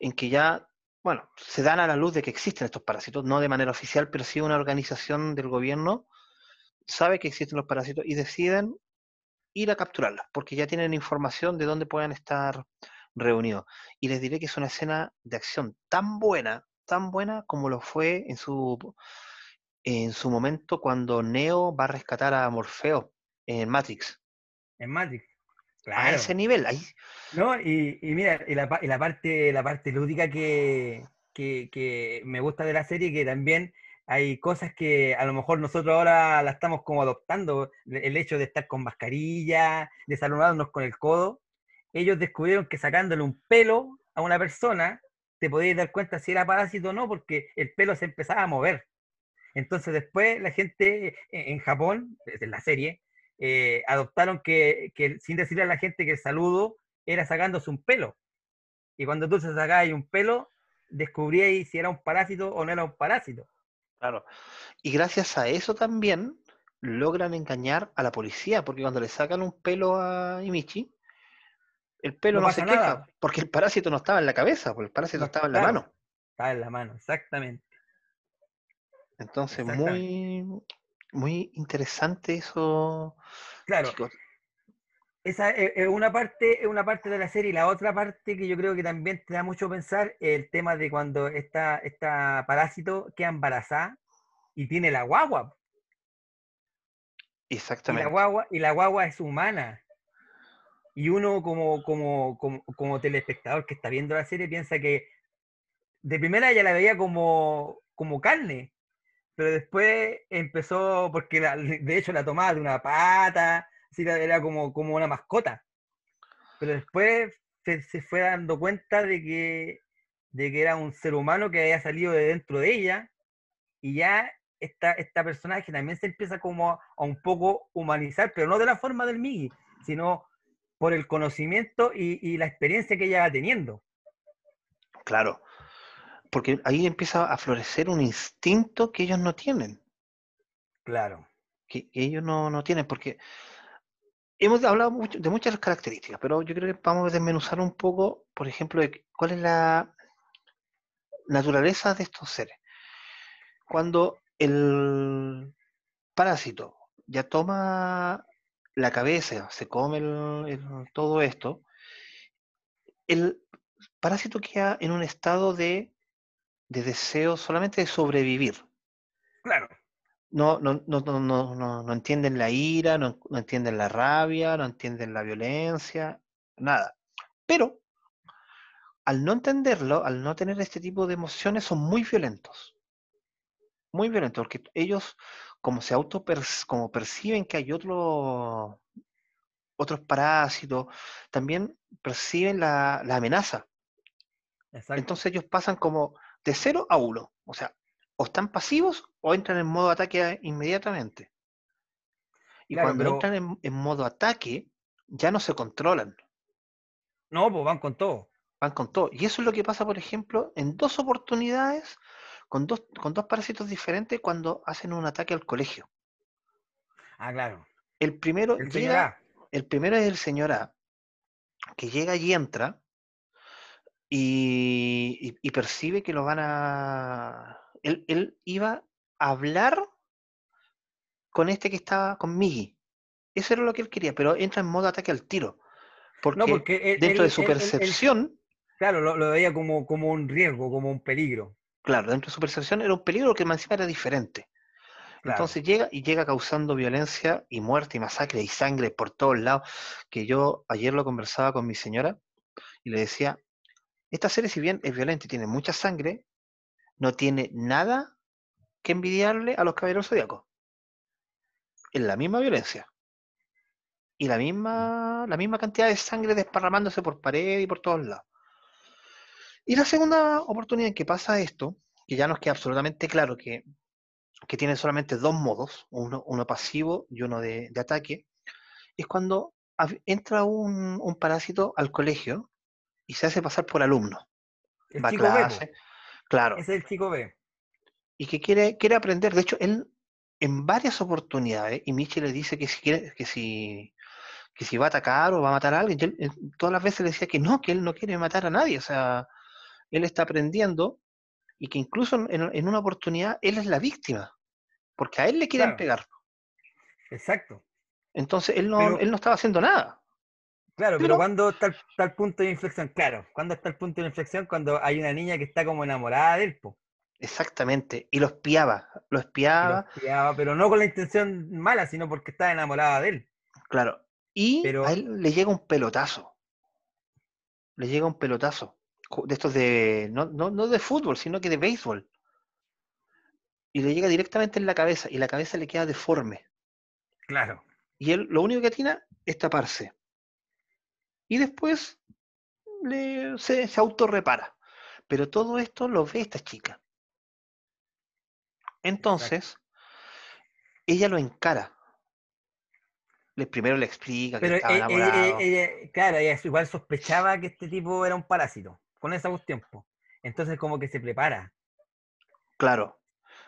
en que ya, bueno, se dan a la luz de que existen estos parásitos, no de manera oficial, pero sí una organización del gobierno sabe que existen los parásitos y deciden ir a capturarlos, porque ya tienen información de dónde puedan estar reunidos. Y les diré que es una escena de acción tan buena, tan buena como lo fue en su, en su momento cuando Neo va a rescatar a Morfeo en Matrix. En. A Claro. ese nivel, ahí, ¿No? Y, y mira, y la, pa- y la parte, la parte lúdica que, que, que me gusta de la serie, que también hay cosas que a lo mejor nosotros ahora la estamos como adoptando, el hecho de estar con mascarilla, de saludarnos con el codo. Ellos descubrieron que sacándole un pelo a una persona, te podías dar cuenta si era parásito o no, porque el pelo se empezaba a mover. Entonces después la gente eh, en Japón, en la serie, eh, adoptaron que, que sin decirle a la gente que el saludo era sacándose un pelo. Y cuando tú se sacabas un pelo, descubríais si era un parásito o no era un parásito. Claro. Y gracias a eso también logran engañar a la policía, porque cuando le sacan un pelo a Imichi, el pelo No no, se queja, nada. porque el parásito no estaba en la cabeza, porque el parásito No, estaba en la mano. Está en la mano, exactamente. Entonces, Exactamente. muy, muy interesante eso, Claro, chicos. Esa es, es una parte, es una parte de la serie. La otra parte que yo creo que también te da mucho pensar es el tema de cuando esta, esta parásito queda embarazada y tiene la guagua. Y la Exactamente. guagua, y la guagua es humana. Y uno como, como, como, como telespectador que está viendo la serie piensa que de primera ella la veía como, como carne, pero después empezó, porque la- de hecho la tomaba de una pata, así era- era como, como una mascota. Pero después se, se fue dando cuenta de que, de que era un ser humano que había salido de dentro de ella y ya esta, esta personaje también se empieza como a, a un poco humanizar, pero no de la forma del Migi, sino por el conocimiento y, y la experiencia que ella va teniendo. Claro. Porque ahí empieza a florecer un instinto que ellos no tienen. Claro. que, que ellos no, no tienen, porque hemos hablado mucho de muchas características, pero yo creo que vamos a desmenuzar un poco, por ejemplo, de cuál es la naturaleza de estos seres. Cuando el parásito ya toma la cabeza, se come el- todo esto, el parásito queda en un estado de, de deseo solamente de sobrevivir Claro. No, no, no, no, no, no, no entienden la ira, no, no entienden la rabia, no entienden la violencia, nada. Pero al no entenderlo, al no tener este tipo de emociones, son muy violentos. Muy violentos, porque ellos, como se auto como perciben que hay otro, otros parásitos, también perciben la, la amenaza. Exacto. Entonces ellos pasan como de 0 a 1. O sea, o están pasivos o entran en modo ataque inmediatamente. Y Claro, cuando pero- entran en, en modo ataque, ya no se controlan, no, pues van con todo. van con todo. Y eso es lo que pasa, por ejemplo, en dos oportunidades con dos, con dos parásitos diferentes cuando hacen un ataque al colegio. Ah, claro. El primero, El llega- el primero es el señor A, que llega y entra y, y- y percibe que lo van a... Él, él iba a hablar con este que estaba con Miggy. Eso era lo que él quería, pero entra en modo ataque al tiro. Porque, No, porque él- dentro él- de su él- percepción, claro, lo, lo veía como, como un riesgo, como un peligro. claro, dentro de su percepción era un peligro que encima era diferente. Claro. Entonces llega y llega causando violencia y muerte y masacre y sangre por todos lados. Que yo ayer lo conversaba con mi señora y le decía, esta serie si bien es violenta y tiene mucha sangre, no tiene nada que envidiarle a los caballeros zodiacos. Es la misma violencia. Y la misma, la misma cantidad de sangre desparramándose por pared y por todos lados. Y la segunda oportunidad en que pasa esto, que ya nos queda absolutamente claro que, que tiene solamente dos modos, uno, uno pasivo y uno de, de ataque, es cuando entra un, un parásito al colegio y se hace pasar por alumno. el Va a clase, claro, Ese es el chico B. y que quiere, quiere aprender. De hecho, él en varias oportunidades, y Michi le dice que si quiere, que si, que si va a atacar o va a matar a alguien, y él, él todas las veces le decía que no, que él no quiere matar a nadie. O sea, él está aprendiendo y que incluso en, en una oportunidad él es la víctima, porque a él le quieren Claro. pegar. Exacto. Entonces él no, Pero- él no estaba haciendo nada. Claro, pero, Pero- cuando está, el- está el punto de inflexión, claro, cuando está el punto de inflexión, cuando hay una niña que está como enamorada de él, po, Exactamente. Y lo espiaba, lo y lo espiaba, espiaba, pero no con la intención mala, sino porque está enamorada de él. claro. Y Pero- a él le llega un pelotazo. Le llega un pelotazo. De estos de. No, no, no de fútbol, sino que de béisbol. Y le llega directamente en la cabeza. Y la cabeza le queda deforme. Claro. Y él lo único que atina es taparse. Y después le, se, se autorrepara. Pero todo esto lo ve esta chica. Entonces, ella lo encara. Le, primero le explica que Pero estaba ella- ella- enamorado. ella- claro, ella igual sospechaba que este tipo era un parásito, con esa cuestión. Entonces como que se prepara. Claro.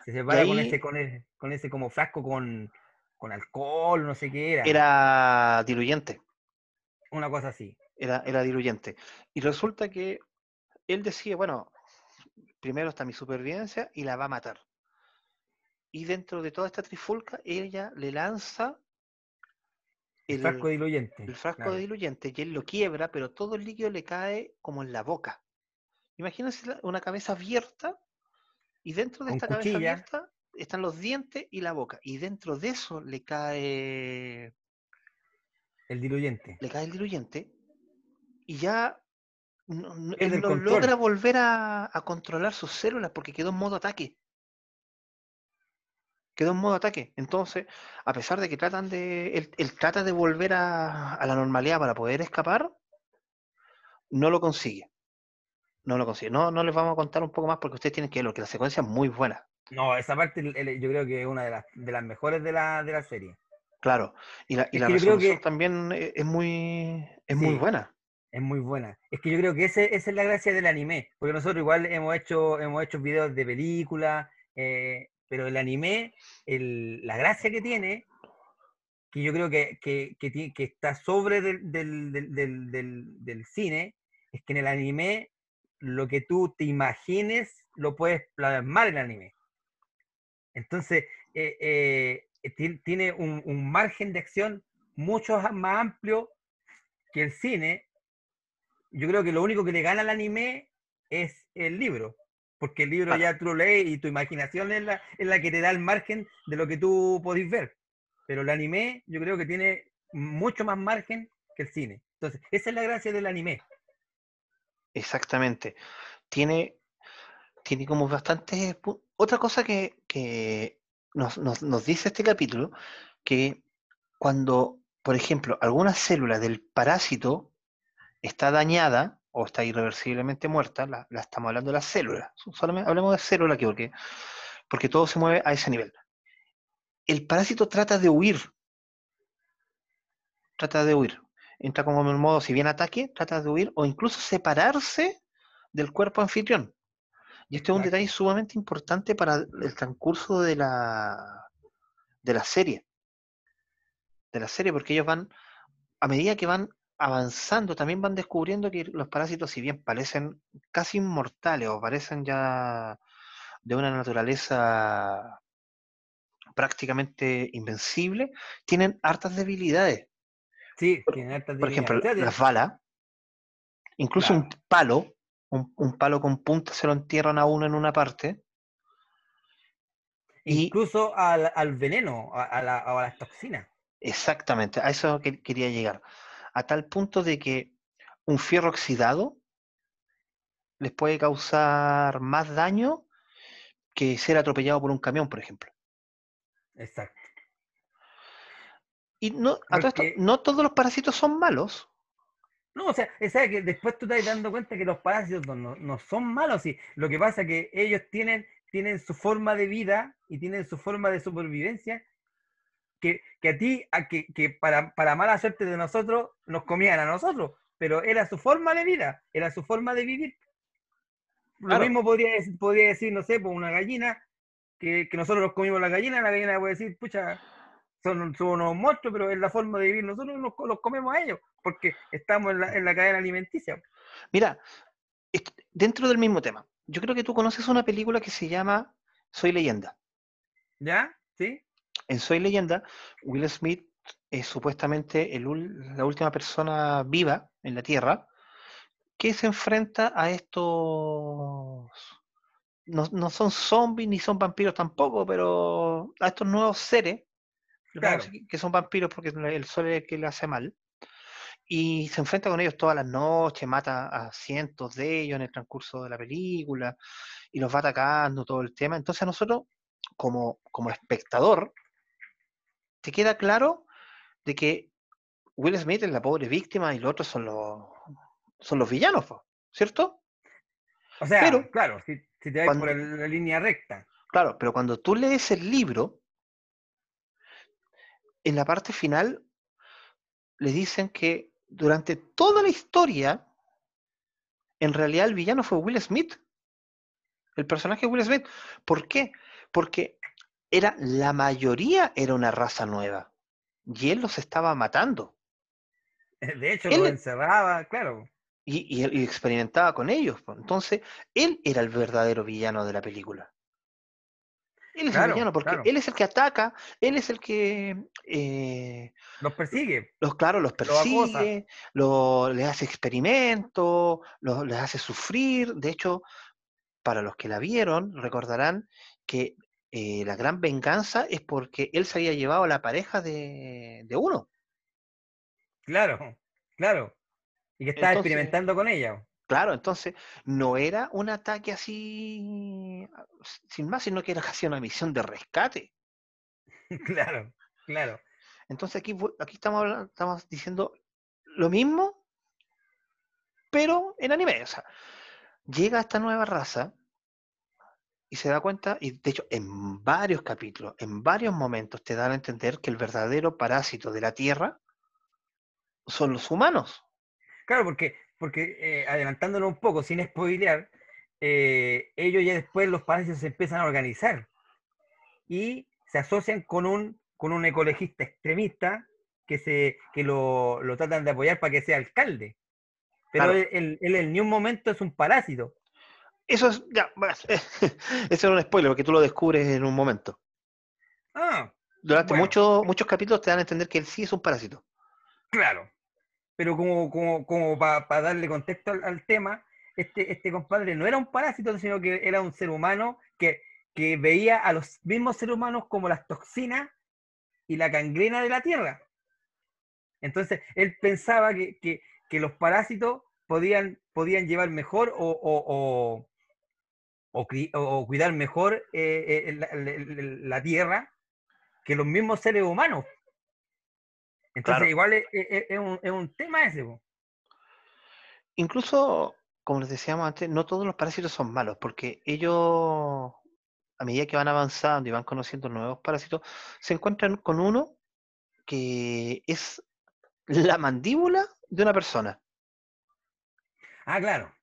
Se separa con ese, con ese, con ese como frasco con, con alcohol, no sé qué era. Era diluyente. Una cosa así. Era, era diluyente. Y resulta que él decide, bueno, primero está mi supervivencia y la va a matar. Y dentro de toda esta trifulca, ella le lanza El, el, frasco diluyente. el frasco claro. diluyente y él lo quiebra, pero todo el líquido le cae como en la boca. Imagínense una cabeza abierta y dentro de Con esta cabeza abierta están los dientes y la boca. Y dentro de eso le cae, El diluyente. le cae el diluyente y ya no, él no logra volver a, a controlar sus células porque quedó en modo ataque. Quedó en modo ataque. Entonces, a pesar de que tratan de. Él, él trata de volver a, a la normalidad para poder escapar, no lo consigue. No lo consigue. No, no les vamos a contar un poco más porque ustedes tienen que verlo, que la secuencia es muy buena. No, esa parte yo creo que es una de las, de las mejores de la, de la serie. Claro. Y la, y la creo resolución que- también e- es muy, es muy buena. Es muy buena. Es que yo creo que ese, esa es la gracia del anime. Porque nosotros igual hemos hecho, hemos hecho videos de películas, eh, pero el anime, el- la gracia que tiene, que yo creo que, que, que está sobre del, del, del, del- cine, es que en el anime lo que tú te imagines lo puedes plasmar en el anime. Entonces, eh, eh, tiene un, un margen de acción mucho más amplio que el cine. Yo creo que lo único que le gana al anime es el libro, porque el libro ya tú lo lees y tu imaginación es la, es la que te da el margen de lo que tú podés ver. Pero el anime yo creo que tiene mucho más margen que el cine. Entonces, esa es la gracia del anime. Exactamente. Tiene, tiene como bastante... pu- Otra cosa que, que nos, nos- nos dice este capítulo, que cuando, por ejemplo, alguna célula del parásito está dañada o está irreversiblemente muerta, la, estamos hablando de las células, solamente hablemos de célula aquí porque, porque todo se mueve a ese nivel. El parásito trata de huir, trata de huir, entra como en modo, si bien ataque, trata de huir o incluso separarse del cuerpo anfitrión. Y este es un detalle sumamente importante para el transcurso de la, de la serie. De la serie, porque ellos van, a medida que van avanzando, también van descubriendo que los parásitos, si bien parecen casi inmortales o parecen ya de una naturaleza prácticamente invencible, tienen hartas debilidades. Sí, tiene hartas Por ejemplo, las balas, incluso un palo, un, un palo con punta se lo entierran a uno en una parte. y- Incluso al, al veneno, a, a la- a las toxinas. Exactamente, a eso que- quería llegar. A tal punto de que un fierro oxidado les puede causar más daño que ser atropellado por un camión, por ejemplo. Exacto. Y no, a todo esto, no todos los parásitos son malos. No, o sea, o sea, que después tú te vas dando cuenta que los parásitos no, no- no son malos, y lo que pasa es que ellos tienen, tienen su forma de vida y tienen su forma de supervivencia, que, que a ti, a que, que para, para mala suerte de nosotros, nos comían a nosotros, pero era su forma de vida, era su forma de vivir. Lo Claro. mismo podría decir, podría decir, no sé, por una gallina, que, que nosotros nos comimos la gallina, la gallina puede decir, pucha, son, son unos monstruos, pero es la forma de vivir, nosotros nos, los comemos a ellos, porque estamos en la, en la cadena alimenticia. Mira, dentro del mismo tema, yo creo que tú conoces una película que se llama Soy leyenda. ¿Ya? ¿Sí? En Soy leyenda, Will Smith es supuestamente el la última persona viva en la Tierra que se enfrenta a estos... No, no son zombies ni son vampiros tampoco, pero a estos nuevos seres, Claro. que son vampiros porque el sol es el que le hace mal, y se enfrenta con ellos todas las noches, mata a cientos de ellos en el transcurso de la película, y los va atacando todo el tema. Entonces a nosotros, como, como espectador, te queda claro de que Will Smith es la pobre víctima y los otros son los, son los villanos, ¿cierto? O sea, Pero- claro, si, si te vas cuando- por la línea recta. Claro, pero cuando tú lees el libro, en la parte final, le dicen que durante toda la historia, en realidad el villano fue Will Smith. El personaje Will Smith. ¿Por qué? Porque era, la mayoría era una raza nueva. Y él los estaba matando. De hecho, Él- lo encerraba, claro. Y, y- y experimentaba con ellos. po. Entonces, él era el verdadero villano de la película. Él es Claro, el villano porque claro. él es el que ataca, él es el que, eh, Los persigue. los, claro, los persigue, lo, les hace experimentos, les hace sufrir. De hecho, para los que la vieron, recordarán que eh, la gran venganza es porque él se había llevado a la pareja de, de uno. Claro, claro. Y que estaba Entonces- experimentando con ella. Claro, entonces no era un ataque así ah, sin más, sino que era casi una misión de rescate. Claro, claro. Entonces aquí, aquí estamos, estamos diciendo lo mismo, pero en anime. O sea, llega esta nueva raza y se da cuenta, y de hecho en varios capítulos, en varios momentos te dan a entender que el verdadero parásito de la Tierra son los humanos. Claro, porque, porque eh, adelantándolo un poco, sin spoilear, eh, ellos ya después los parásitos se empiezan a organizar y se asocian con un, con un ecologista extremista que, se, que lo, lo tratan de apoyar para que sea alcalde. Pero Claro. él, él- en ni un momento es un parásito. Eso es, ya, eso era un spoiler, porque tú lo descubres en un momento. Ah, Durante Bueno. muchos, muchos capítulos te dan a entender que él sí es un parásito. Claro. Pero como, como, como para darle contexto al, tema, este, este compadre no era un parásito, sino que era un ser humano que, que veía a los mismos seres humanos como las toxinas y la gangrena de la tierra. Entonces, él pensaba que, que- que los parásitos podían, podían llevar mejor o, o- o- cuidar mejor eh, eh, la tierra que los mismos seres humanos. Entonces, Claro. igual es, es- es un, es un tema ese. po. Incluso, como les decíamos antes, no todos los parásitos son malos, porque ellos, a medida que van avanzando y van conociendo nuevos parásitos, se encuentran con uno que es la mandíbula de una persona, Ah, claro,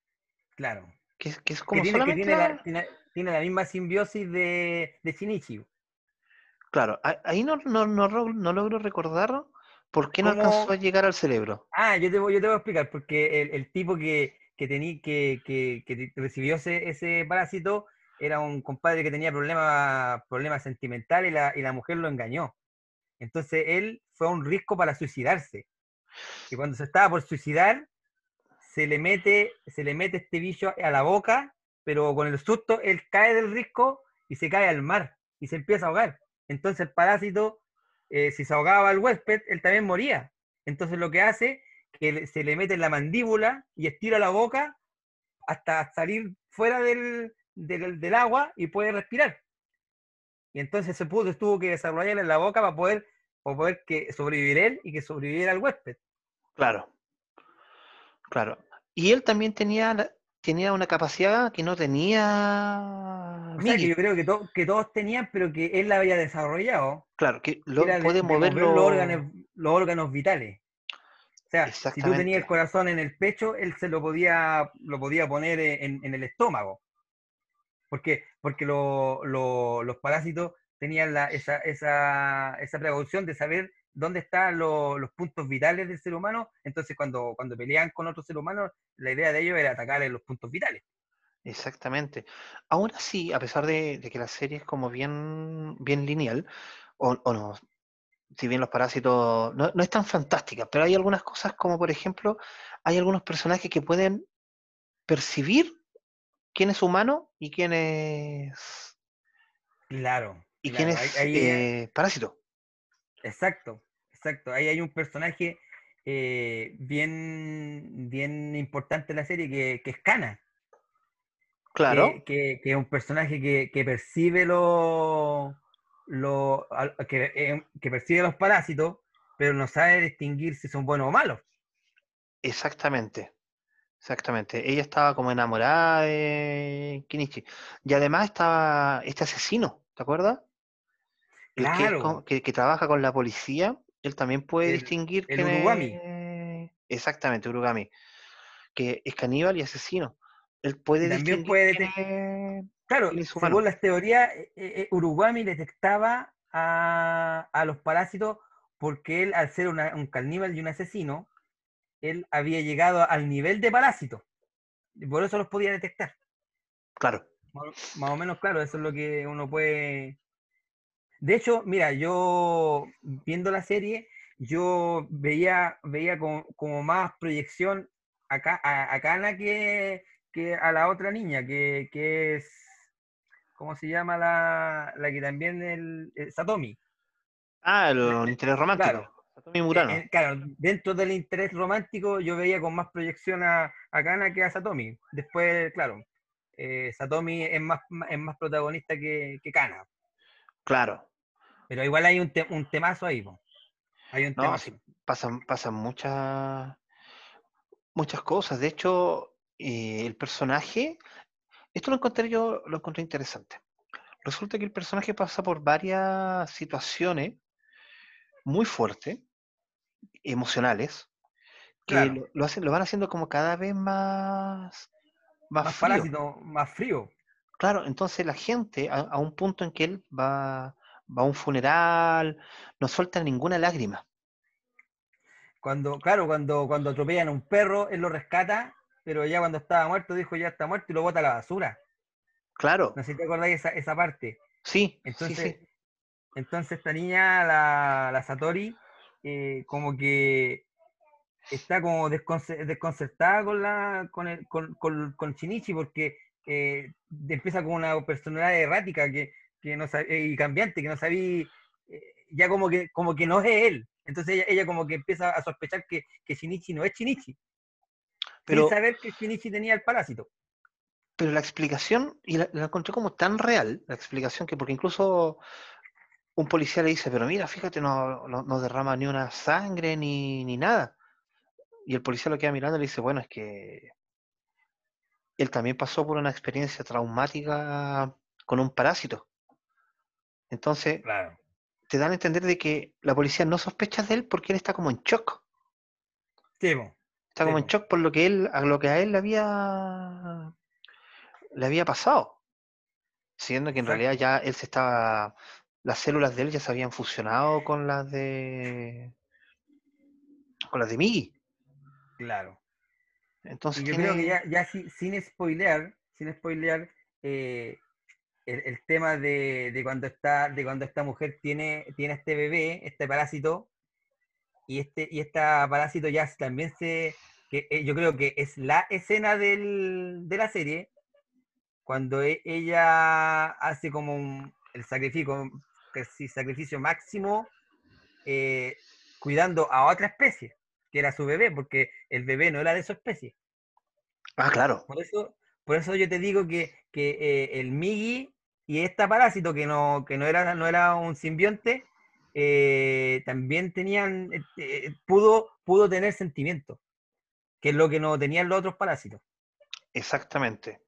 claro. que es, que es Que como tiene, que solamente tiene, la, la- tiene, tiene la misma simbiosis de, de Shinichi. Claro, ahí no, no, no, no logro recordar por qué no ¿Cómo? alcanzó a llegar al cerebro. Ah, yo te, voy- yo te voy a explicar, porque el, el tipo que, que, tení- que, que, que recibió ese, ese parásito era un compadre que tenía problemas problemas sentimentales y la, y la mujer lo engañó. Entonces él fue a un risco para suicidarse. Y cuando se estaba por suicidar, se le mete, se le mete este bicho a la boca, pero con el susto él cae del risco y se cae al mar y se empieza a ahogar. Entonces el parásito, eh, si se ahogaba al huésped, él también moría. Entonces lo que hace que le- se le mete en la mandíbula y estira la boca hasta salir fuera del, del, agua y puede respirar. Y entonces se pudo, tuvo que desarrollar en la boca para poder, para poder que sobrevivir él y que sobreviviera el huésped. Claro, claro. Y él también tenía, tenía una capacidad que no tenía O sea que yo creo que, to- que todos tenían, pero que él la había desarrollado. Claro, que lo, de- puede de mover mover los órganos, los órganos vitales. O sea, si tú tenías el corazón en el pecho, él se lo podía, lo podía poner en, en el estómago. Porque, porque lo- lo- los parásitos tenían la- esa, esa, esa precaución de saber dónde están lo- los puntos vitales del ser humano. Entonces, cuando, cuando peleaban con otro ser humano, la idea de ellos era atacar en los puntos vitales. Exactamente. Aún así, a pesar de, de que la serie es como bien, bien lineal, o, o no, si bien los parásitos no, no es tan fantástica, pero hay algunas cosas como, por ejemplo, hay algunos personajes que pueden percibir quién es humano y quién es, Claro. y claro, quién es eh, parásito. Exacto, exacto. Ahí hay un personaje eh, bien, bien importante en la serie que, que es Kana, Claro, que, que- que es un personaje que, que percibe lo, que, eh, que percibe los parásitos, pero no sabe distinguir si son buenos o malos. exactamente. Exactamente. Ella estaba como enamorada de Kinichi. Y además estaba este asesino, ¿te acuerdas? Que, que, que trabaja con la policía Él también puede El- distinguir el quién es- Urugami. Exactamente, Urugami. Que es caníbal y asesino. Él puede también distinguir puede Claro, según las teorías, eh, eh, Urugami detectaba a, a los parásitos porque él, al ser una- un caníbal y un asesino, él había llegado al nivel de parásito. Y por eso los podía detectar. Claro. Más más o menos, claro, eso es lo que uno puede... De hecho, mira, yo viendo la serie, yo veía, veía como, como más proyección acá, a, a Kana que, que a la otra niña, que, que es, ¿cómo se llama la, la que también el, el Satomi? Ah, el interés romántico. claro. Satomi Murano. Eh, eh, claro, dentro del interés romántico yo veía con más proyección a, a Kana que a Satomi. Después, claro, eh, Satomi es más, es más protagonista que, que Kana. Claro. Pero igual hay un, te- un temazo ahí, po. Hay un No, temazo. pasan, pasan muchas, muchas cosas. De hecho, eh, el personaje, esto lo encontré yo, lo encontré interesante. Resulta que el personaje pasa por varias situaciones muy fuertes, emocionales, que Claro. lo, lo hacen, lo van haciendo como cada vez más, más, Más frío. parásito, más frío. Claro, entonces la gente, a, a un punto en que él va, va a un funeral, no suelta ninguna lágrima. Cuando, claro, cuando, cuando atropellan a un perro, él lo rescata, pero ya cuando estaba muerto dijo ya está muerto y lo bota a la basura. Claro, No sé si te acordáis esa, esa parte. sí, Entonces, sí. entonces esta niña, la, la Satori, eh, como que está como desconce- desconcertada con la con, el, con, con, con Shinichi porque eh, empieza con una personalidad errática que, que no eh, y cambiante que no sabía eh, ya como que como que no es él entonces ella, ella como que empieza a sospechar que, que Shinichi no es Shinichi Pero- sin saber que Shinichi tenía el parásito Pero la explicación, y la, la encontré como tan real, la explicación que, porque incluso un policía le dice, pero mira, fíjate, no, no, no derrama ni una sangre ni, ni nada. Y el policía lo queda mirando y le dice, bueno, es que él también pasó por una experiencia traumática con un parásito. Entonces, claro te dan a entender de que la policía no sospecha de él porque él está como en shock. sí. Está Sí, como en shock por lo que él, a lo que a él le había, le había pasado. Siendo que en Exacto. realidad ya él se estaba, las células de él ya se habían fusionado con las de, con las de Miggy. claro Entonces Y yo creo que ya, ya si- sin spoilear, sin spoilear, eh, el, el tema de, de cuando está, de cuando esta mujer tiene, tiene este bebé, este parásito, y este, y esta parásito ya también se, que eh, yo creo que es la escena del- de la serie, cuando e- ella hace como un- el sacrificio, casi sacrificio máximo, eh, cuidando a otra especie, que era su bebé, porque el bebé no era de su especie. Ah, claro. Por eso, por eso yo te digo que, que eh, el Migi y este parásito que no, que no era, no era un simbionte, eh, también tenían, eh, eh, pudo, pudo tener sentimientos, que es lo que no tenían los otros parásitos. Exactamente.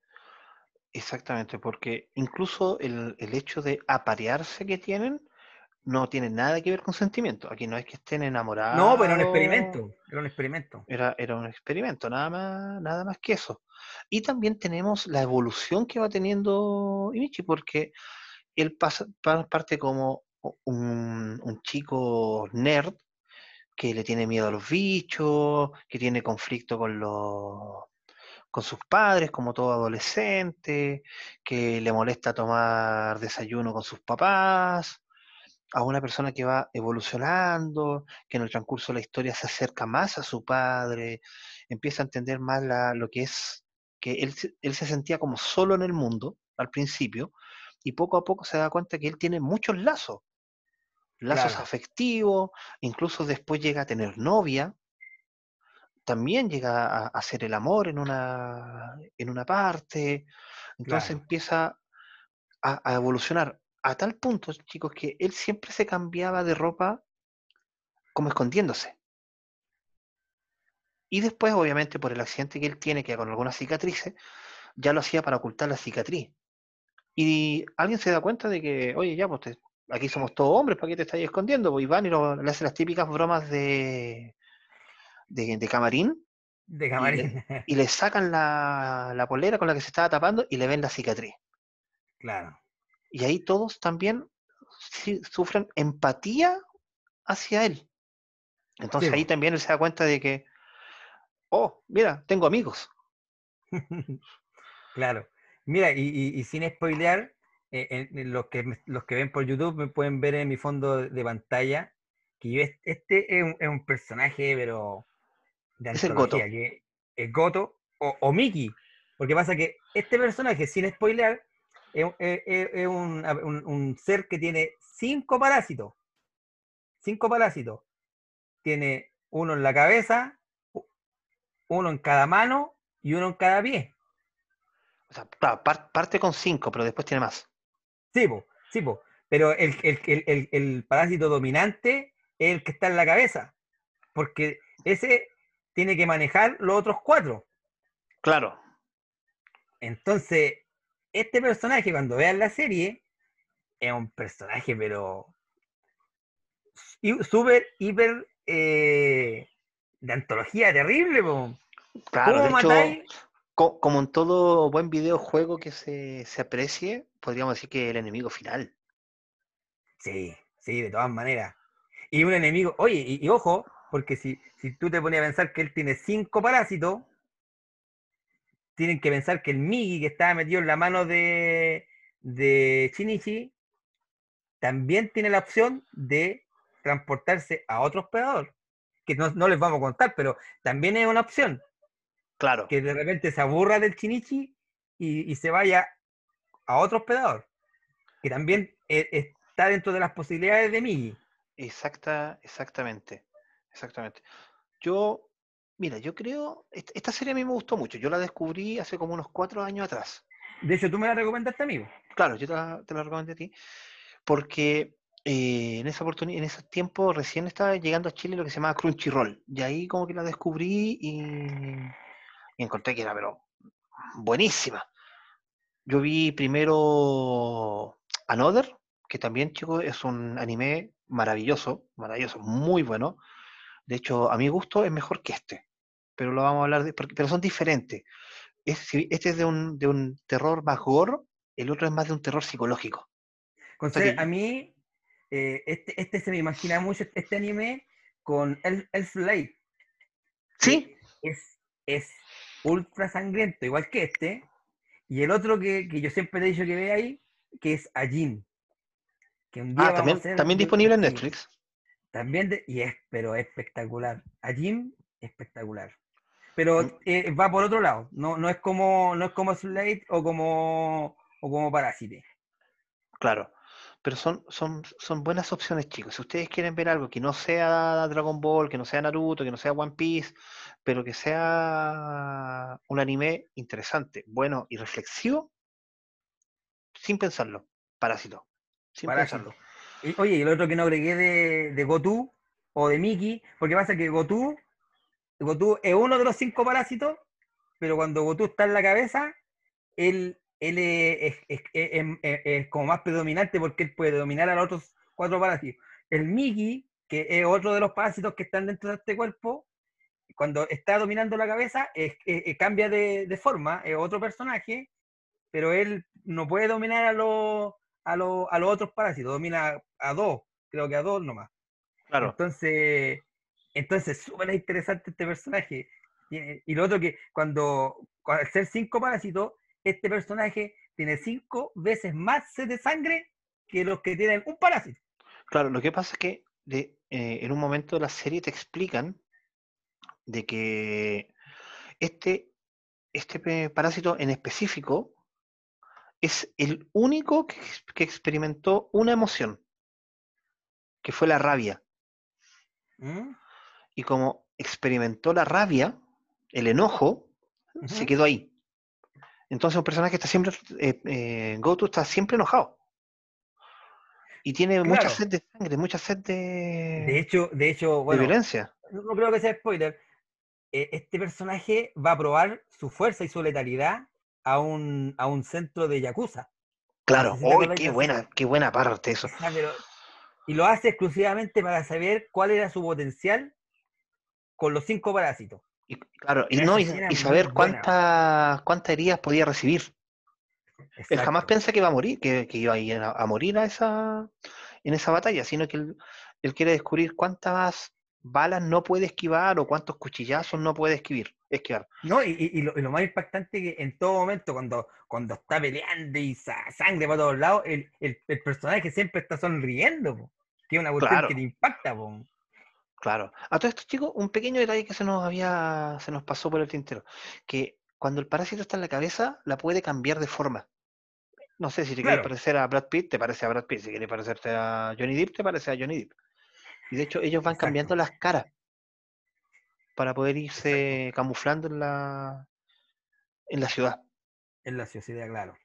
Exactamente, porque incluso el, el hecho de aparearse que tienen no tiene nada que ver con sentimiento. Aquí no es que estén enamorados. No, pero era un experimento, era un experimento. Era, era un experimento, nada más, nada más que eso. Y también tenemos la evolución que va teniendo Imichi, porque él pasa, pa- parte como un, un chico nerd que le tiene miedo a los bichos, que tiene conflicto con los con sus padres, como todo adolescente, que le molesta tomar desayuno con sus papás, a una persona que va evolucionando, que en el transcurso de la historia se acerca más a su padre, empieza a entender más la- lo que es, que él, se- él se sentía como solo en el mundo al principio, y poco a poco se da cuenta que él tiene muchos lazos, lazos Claro. afectivos, incluso después llega a tener novia, también llega a, a hacer el amor en una, en una parte, entonces Claro. empieza a, a evolucionar a tal punto, chicos, que él siempre se cambiaba de ropa como escondiéndose. Y después, obviamente, por el accidente que él tiene, que con algunas cicatrices, ya lo hacía para ocultar la cicatriz. Y alguien se da cuenta de que, oye, ya, pues te- aquí somos todos hombres, ¿para qué te estás escondiendo? Pues y van y lo- le hacen las típicas bromas de, de, de camarín De camarín. y le sacan la, la polera con la que se estaba tapando y le ven la cicatriz. claro. Y ahí todos también sufren empatía hacia él. Entonces Sí, ahí también él se da cuenta de que, oh, mira, tengo amigos. Claro. Mira, y, y- y sin spoilear, eh, en- en los, que, los que ven por YouTube me pueden ver en mi fondo de pantalla que yo est- este es un, es un personaje, pero de Es el Goto. que es Goto o, o Mickey. Porque pasa que este personaje, sin spoilear, es, es- es un, un- un ser que tiene cinco parásitos. Cinco parásitos. Tiene uno en la cabeza, uno en cada mano y uno en cada pie. O sea, parte con cinco, pero después tiene más. Sí, po, sí, po. Pero el, el, el- el- el parásito dominante es el que está en la cabeza. Porque ese tiene que manejar los otros cuatro. Claro, Entonces, este personaje, cuando vean la serie, es un personaje, pero súper, hiper eh, de antología terrible, po. claro. ¿Cómo De hecho, co- como en todo buen videojuego que se, se aprecie, podríamos decir que el enemigo final. Sí, sí, de todas maneras. Y un enemigo, oye, y, y ojo, porque si, si tú te pones a pensar que él tiene cinco parásitos, tienen que pensar que el Migi que estaba metido en la mano de, de Shinichi también tiene la opción de transportarse a otro hospedador. Que no, no les vamos a contar, pero también es una opción. Claro, Que de repente se aburra del Shinichi y, y se vaya a otro hospedador. Que también eh, está dentro de las posibilidades de Migi. exacta, exactamente. Exactamente. Yo, mira, yo creo, est- esta serie a mí me gustó mucho. Yo la descubrí hace como unos cuatro años atrás. De hecho, tú me la recomendaste, amigo. Claro, yo te la, te la recomendé a ti, porque eh, en esa oportunidad, en ese tiempo recién estaba llegando a Chile lo que se llamaba Crunchyroll. Y ahí como que la descubrí y, y encontré que era, pero buenísima. Yo vi primero Another, que también, chicos, es un anime maravilloso, maravilloso, muy bueno. De hecho, a mi gusto es mejor que este, pero lo vamos a hablar de, pero son diferentes. Este es de un, de un terror más gore, el otro es más de un terror psicológico. A mí, eh, este, este se me imagina mucho, este anime, con Elf, Elf Light. Sí, Es, es ultra sangriento, igual que este. Y el otro que, que yo siempre te he dicho que ve ahí, que es Ajin. Que un día ah, también, a hacer también de- disponible en Netflix. También, de- y es, pero espectacular. Ajin, espectacular. Pero Mm. eh, va por otro lado. No, no es como, no es como Slate o como, o como Parásite. Claro. Pero son, son, son buenas opciones, chicos. Si ustedes quieren ver algo que no sea Dragon Ball, que no sea Naruto, que no sea One Piece, pero que sea un anime interesante, bueno y reflexivo, sin pensarlo, Parásito. Sin Parásito. pensarlo. Oye, y el otro que no agregué de, de Goku o de Mickey, porque pasa que Goku, Goku es uno de los cinco parásitos, pero cuando Goku está en la cabeza, él, él es, es- es- es- como más predominante porque él puede dominar a los otros cuatro parásitos. El Mickey, que es otro de los parásitos que están dentro de este cuerpo, cuando está dominando la cabeza, cambia de, de forma, es otro personaje, pero él no puede dominar a los, a los, a los otros parásitos, domina a dos, creo que a dos nomás. Claro. Entonces, entonces súper interesante este personaje. Y, y lo otro que cuando, cu- al ser cinco parásitos, este personaje tiene cinco veces más sed de sangre que los que tienen un parásito. Claro, lo que pasa es que de- eh, en un momento de la serie te explican de que este, este pe- parásito en específico es el único que, ex- que experimentó una emoción, que fue la rabia. ¿Mm? Y como experimentó la rabia, el enojo, se quedó ahí. Entonces un personaje está siempre, eh, eh, Goku está siempre enojado. Y tiene mucha sed de sangre, mucha sed de, De hecho, de hecho, de bueno, violencia. no no creo que sea spoiler. eh, Este personaje va a probar su fuerza y su letalidad a un, a un centro de Yakuza. Claro, sé si te ¡Uy, acordáis qué buena, qué buena parte eso! pero- y lo hace exclusivamente para saber cuál era su potencial con los cinco parásitos. Y, claro, y no, y, y saber cuántas cuántas heridas podía recibir. Él jamás piensa que va a morir, que, que iba a, ir a, a morir a esa, en esa batalla, sino que él, él quiere descubrir cuántas balas no puede esquivar o cuántos cuchillazos no puede esquivar. esquivar. No, y, y- lo, y lo más impactante que en todo momento, cuando, cuando está peleando y sa- sangre para todos lados, el, el- el personaje siempre está sonriendo, po, que es una cuestión Claro. que te impacta. po. Claro. A todos estos chicos, un pequeño detalle que se nos había, se nos pasó por el tintero, que cuando el parásito está en la cabeza, la puede cambiar de forma. No sé, si te quieres Claro. parecer a Brad Pitt, te parece a Brad Pitt. Si quieres parecerte a Johnny Depp, te parece a Johnny Depp. Y de hecho, ellos van Exacto. cambiando las caras para poder irse camuflando en la, en la ciudad. En la sociedad, claro.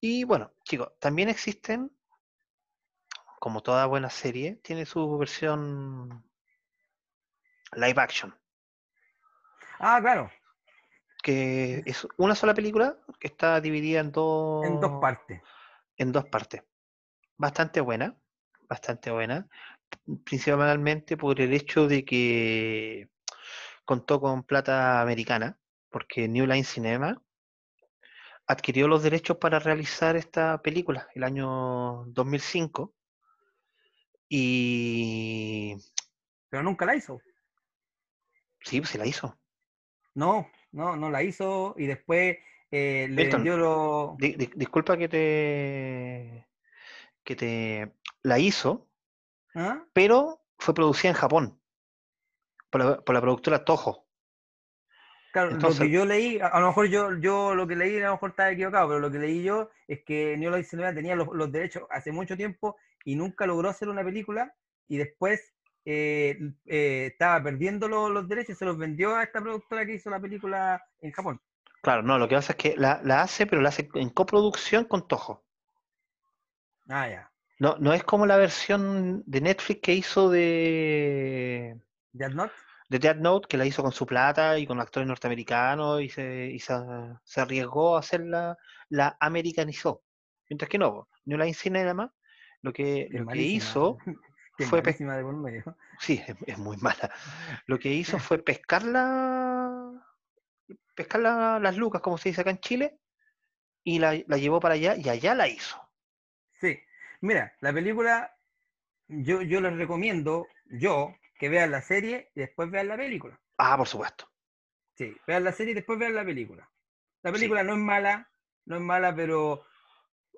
Y bueno, chicos, también existen, como toda buena serie, tiene su versión live action. Ah, claro, que es una sola película que está dividida en dos, en dos partes. en dos partes. Bastante buena, bastante buena, principalmente por el hecho de que contó con plata americana, porque New Line Cinema adquirió los derechos para realizar esta película el año 2005 y Pero nunca la hizo. sí, pues se la hizo. No, no, no la hizo y después eh, le Milton, vendió lo... Di- di- disculpa que te que te la hizo, ¿Ah? pero fue producida en Japón por la, por la productora Toho. Claro, Entonces- lo que yo leí, a, a lo mejor yo, yo lo que leí a lo mejor estaba equivocado, pero lo que leí yo es que Line Cinema tenía los, los derechos hace mucho tiempo y nunca logró hacer una película y después eh, eh, estaba perdiendo lo- los derechos y se los vendió a esta productora que hizo la película en Japón. Claro, no, lo que pasa es que la, la hace, pero la hace en coproducción con Toho. Ah, ya. No, no es como la versión de Netflix que hizo de, Death Note. de Death Note, que la hizo con su plata y con actores norteamericanos y se, y se, se arriesgó a hacerla, la americanizó. Mientras que no, po, New Line Cinema lo que, lo que hizo fue de por medio. Sí, es, es muy mala. Lo que hizo fue pescar la, pescar la- las lucas, como se dice acá en Chile, y la, la llevó para allá y allá la hizo. Sí, mira, la película, yo, yo les recomiendo, yo, que vean la serie y después vean la película. Ah, por supuesto. Sí, vean la serie y después vean la película. La Sí. película no es mala, no es mala, pero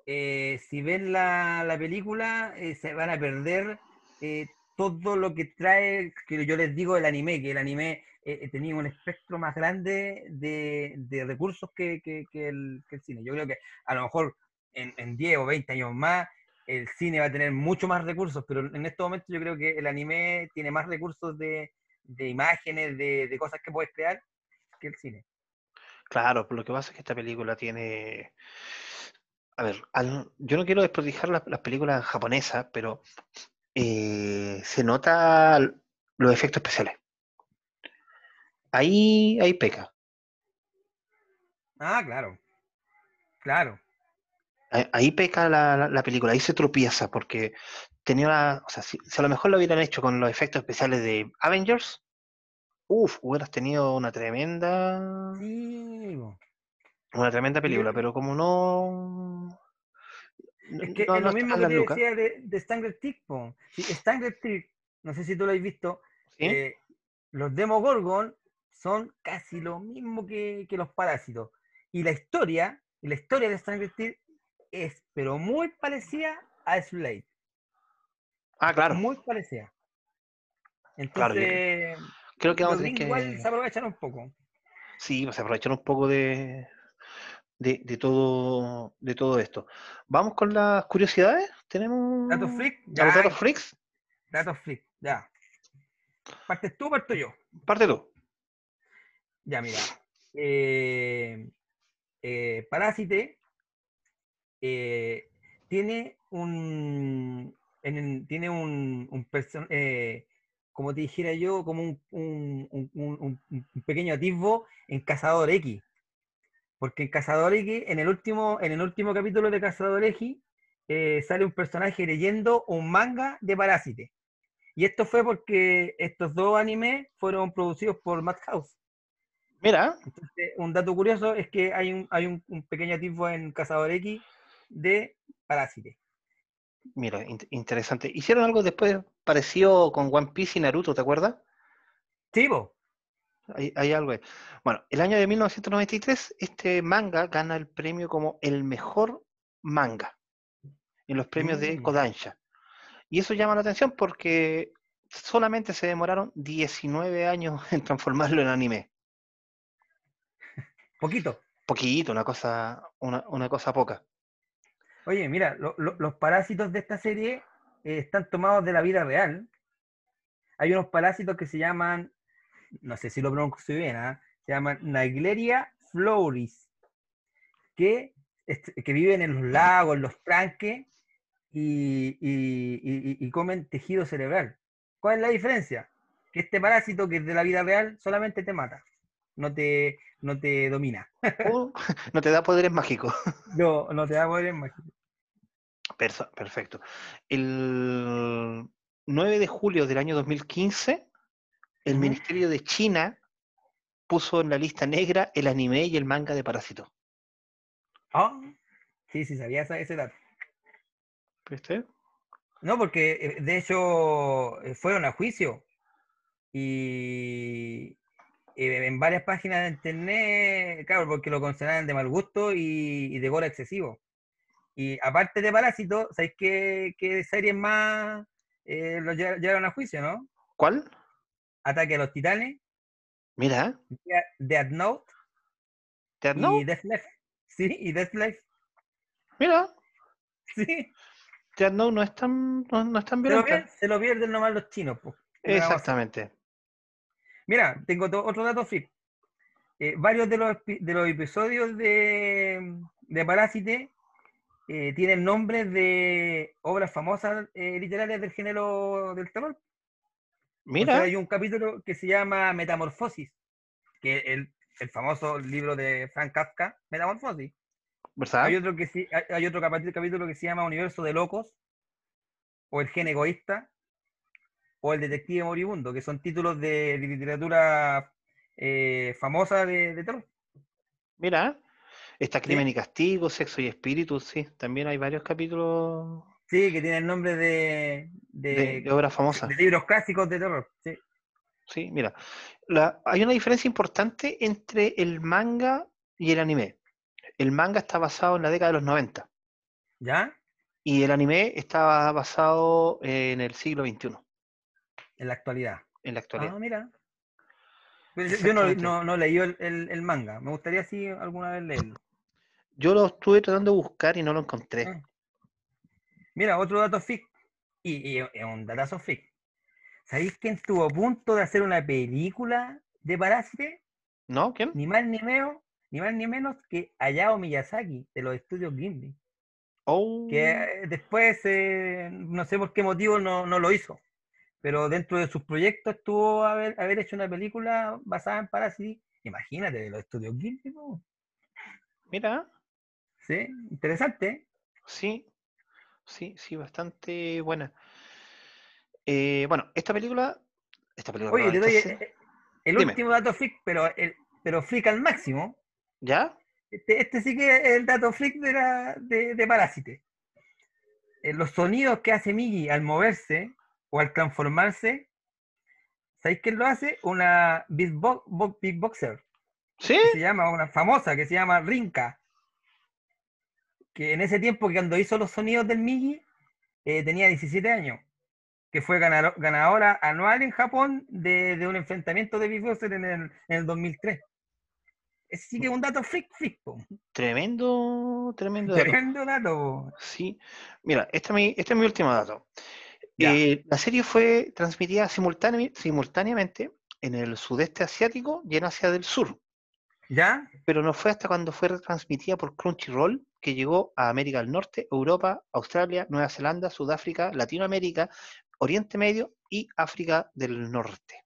eh, si ven la, la película eh, se van a perder eh, todo lo que trae, que yo les digo, el anime, que el anime tenía un espectro más grande de, de recursos que, que- que el, que el cine. Yo creo que a lo mejor en, en 10 o 20 años más el cine va a tener mucho más recursos, pero en este momento yo creo que el anime tiene más recursos de, de imágenes, de, de cosas que puedes crear que el cine. Claro, pero lo que pasa es que esta película tiene. A ver, al- yo no quiero desprestigiar las, las películas japonesas, pero eh, se nota los efectos especiales. Ahí, ahí peca. Ah, claro. Claro. Ahí, peca la, la- la película, ahí se tropieza, porque tenía. O sea, si, si a lo mejor lo hubieran hecho con los efectos especiales de Avengers, uff, hubieras tenido una tremenda. Sí. Una tremenda película, pero como no. Es que no- es no lo mismo que te decía de, de Stanger Tick. Sí, Stanger Tick, no sé si tú lo has visto, ¿sí? eh, los Demogorgon son casi lo mismo que, que los parásitos. Y la historia, la historia de Stanger Tick es, pero muy parecida a Slade. Ah, claro. Muy parecida. Claro, Entonces, Creo que vamos a tener que. igual se aprovechan un poco. Sí, pues aprovechar un poco de, de, de todo, de todo esto. Vamos con las curiosidades. ¿Tenemos Datos freak, a los ya, datos freaks? datos freak, ya. ¿Partes tú o parto yo? Parte tú. Ya, mira. Eh, eh, Parásite eh, tiene un. en- tiene un, un person- eh, como te dijera yo, como un, un- pequeño atisbo en Cazador X. Porque en Cazador X, en el último, en el último capítulo de Cazador X, eh, sale un personaje leyendo un manga de Parásite. Y esto fue porque estos dos animes fueron producidos por Madhouse. Mira, Entonces, un dato curioso es que hay un, hay un, un pequeño tipo en Cazador X de Parásite. mira, in- interesante. Hicieron algo después parecido con One Piece y Naruto, ¿te acuerdas? Sí. Hay, hay algo ahí. Bueno, el año de 1993, este manga gana el premio como el mejor manga en los premios de Mm. Kodansha. Y eso llama la atención porque solamente se demoraron 19 años en transformarlo en anime. Poquito. Poquito, una cosa, una, una cosa poca. Oye, mira, lo- lo- los parásitos de esta serie eh, están tomados de la vida real. Hay unos parásitos que se llaman, no sé si lo pronuncio bien, ¿ah? se llaman Naegleria floris, que, que viven en los lagos, en los tranques y, y- y- y- y comen tejido cerebral. ¿Cuál es la diferencia? Que este parásito que es de la vida real solamente te mata, no te, no te domina. O no te da poderes mágicos. No, no te da poder mágico. Perfecto. El 9 de julio del año 2015, el. Ministerio de China puso en la lista negra el anime y el manga de Parásito. Ah, sí, sí, sabía esa- ese dato. ¿Viste? No, porque eh, de hecho eh, fueron a juicio y en varias páginas de internet, claro, porque lo consideraban de mal gusto y, y de gore excesivo. Y aparte de Parásito, ¿sabéis qué, qué series más eh, lo lle- llevaron a juicio, no? ¿Cuál? Ataque a los Titanes, Mira, Death Note Death Note, y Death Life. Sí, y Death Life. Mira, Sí, Death Note no es tan, no, no es tan se lo, violenta. se lo pierden nomás los chinos. pues. ¿Qué le vamos a hacer? Exactamente. Mira, tengo otro dato freak. Eh, varios de los, de los episodios de, de Parásite eh, tienen nombres de obras famosas eh, literarias del género del terror. O sea, Mira, hay un capítulo que se llama Metamorfosis, que es el, el famoso libro de Frank Kafka, Metamorfosis. ¿verdad? Hay otro, que sí, hay, hay otro capítulo que se llama Universo de Locos, o El Gen Egoísta, o El Detective Moribundo, que son títulos de literatura eh, famosa de, de terror. Mira, está Crimen y Castigo, Sexo y Espíritu, sí, también hay varios capítulos Sí, que tienen nombre de, de, de, de obras famosas. de libros clásicos de terror. Sí. Sí, mira, la- hay una diferencia importante entre el manga y el anime. El manga está basado en la década de los 90 ¿Ya? y el anime está basado en el siglo XXI, En la actualidad. en la actualidad. Ah, mira. Pero yo- no, no, no leí el, el- el manga. Me gustaría sí alguna vez leerlo. Yo lo estuve tratando de buscar y no lo encontré. Ah. Mira, otro dato fic. Y, es un datazo fic. ¿Sabéis quién estuvo a punto de hacer una película de Parásite? ¿No? ¿Quién? Ni más ni menos, ni más ni menos que Hayao Miyazaki, de los estudios Ghibli. Oh, Que eh, después, eh, no sé por qué motivo, no, no lo hizo. Pero dentro de sus proyectos estuvo haber, haber hecho una película basada en Parásite. Imagínate, de los estudios Ghibli. po. mira, Sí, interesante. sí, sí, sí, bastante buena. Eh, bueno, esta película, esta película, Oye, te doy eh, eh, el último dato freak, pero, el, pero freak al máximo. ¿ya? Este, este sí que es el dato freak de, la, de, de Parásite. Eh, los sonidos que hace Migi al moverse o al transformarse, ¿sabéis quién lo hace? Una beatbox, bo- beatboxer, ¿Sí? que se llama, una famosa, que se llama Rinka. Que en ese tiempo que cuando hizo los sonidos del Migi, eh, tenía 17 años. Que fue ganadora anual en Japón de, de un enfrentamiento de beatboxer en el, en el 2003. Ese sí que es un dato freak, freak, po. Tremendo, tremendo dato. Tremendo dato. Sí, mira, este es mi, este es mi último dato. Eh, la serie fue transmitida simultánea- simultáneamente en el sudeste asiático y en Asia del Sur, ¿Ya? pero no fue hasta cuando fue retransmitida por Crunchyroll que llegó a América del Norte, Europa, Australia, Nueva Zelanda, Sudáfrica, Latinoamérica, Oriente Medio y África del Norte,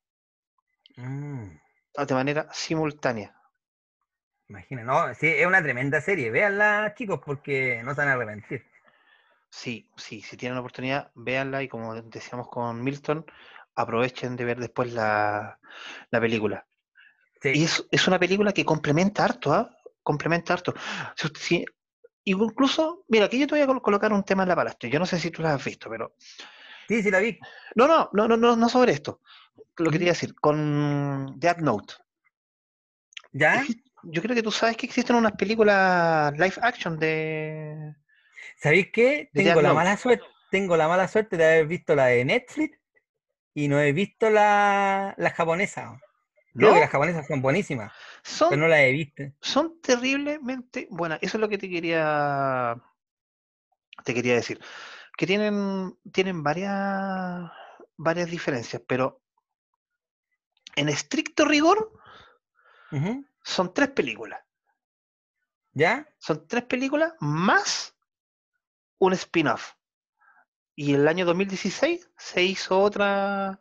Mm. ah, de manera simultánea. Imagina, no, sí, es una tremenda serie. Véanla, chicos, porque no se van a arrepentir. Sí, sí, si tienen la oportunidad, véanla y como decíamos con Milton, aprovechen de ver después la, la película. Sí. Y es, es una película que complementa harto, ¿ah? Complementa harto. Si- incluso, mira, aquí yo te voy a col- colocar un tema en la palestra. Yo no sé si tú la has visto, pero. Sí, sí la vi. No, no, no, no, no, no sobre esto. Lo que te ¿Mm? decir, con Death Note. ¿Ya? Yo creo que tú sabes que existen unas películas live action de. ¿Sabéis qué? De Tengo Death la Note. mala suerte, tengo la mala suerte de haber visto la de Netflix y no he visto la, la japonesa. Creo ¿No? que las japonesas son buenísimas, Son pero no las he visto. son terriblemente buenas. Eso es lo que te quería te quería decir. Que tienen, tienen varias, varias diferencias, pero en estricto rigor son tres películas. ¿Ya? Son tres películas más un spin-off. Y el año 2016 se hizo otra,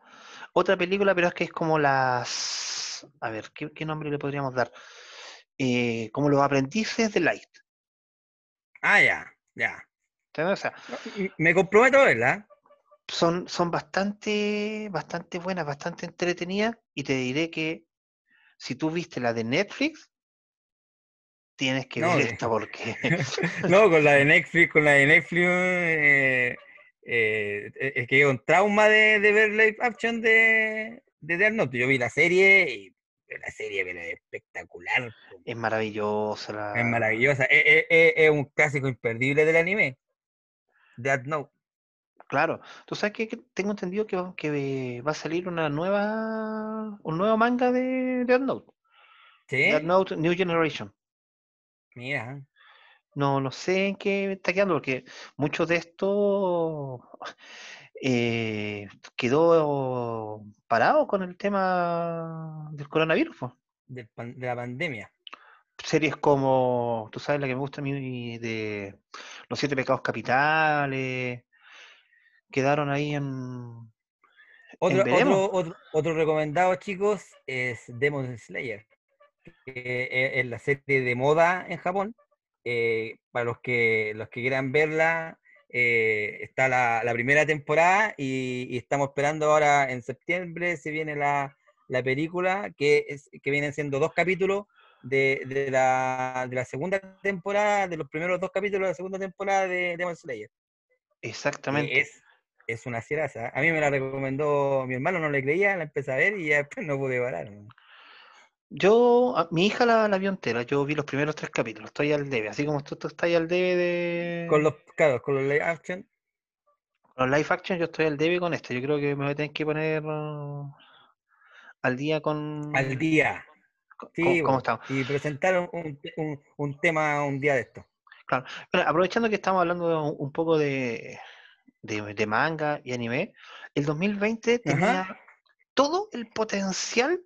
otra película, pero es que es como las... A ver, ¿qué, qué nombre le podríamos dar? Eh, como los aprendices de Light. Ah, ya, ya. O sea, Me comprometo a verla. son, son bastante, bastante buenas, bastante entretenidas. Y te diré que si tú viste la de Netflix, tienes que No, ver esta porque No, con la de Netflix, con la de Netflix, eh, eh, es que es un trauma de, de ver live action de, de Death Note. Yo vi la serie y la serie pero es espectacular, es maravillosa. la- es maravillosa. Es, es- es- es un clásico imperdible del anime. Death Note. Claro, tú sabes que, tengo entendido que, va- que va a salir una nueva, un nuevo manga de Death Note. ¿Sí? Death Note New Generation. Mira. No, no sé en qué está quedando, porque mucho de esto eh, quedó parado con el tema del coronavirus. de la pandemia. Series como, tú sabes la que me gusta a mí, de Los Siete Pecados Capitales, quedaron ahí en... Otro, veremos. otro, otro, otro recomendado, chicos, es Demon Slayer, que es, es la serie de moda en Japón. Eh, para los que, los que quieran verla, eh, está la, la primera temporada y, y estamos esperando ahora en septiembre, se viene la, la película, que, es, que vienen siendo dos capítulos de, de la, de la segunda temporada, de los primeros dos capítulos de la segunda temporada de Demon Slayer. que Exactamente. Es, es una cieraza. A mí me la recomendó mi hermano, no le creía, la empecé a ver y ya después no pude parar. Yo, a- mi hija la, la vio entera, yo vi los primeros tres capítulos, estoy al debe, así como tú, tú estás al debe de... Con los, claro, con los live action. Con los live action yo estoy al debe con esto. Yo creo que me voy a tener que poner uh, al día con, Al día. con- Sí, con- cómo estamos. y presentaron un, un- un tema un día de esto. Claro. Bueno, aprovechando que estamos hablando de un, poco de, de, de manga y anime, el 2020 tenía todo el potencial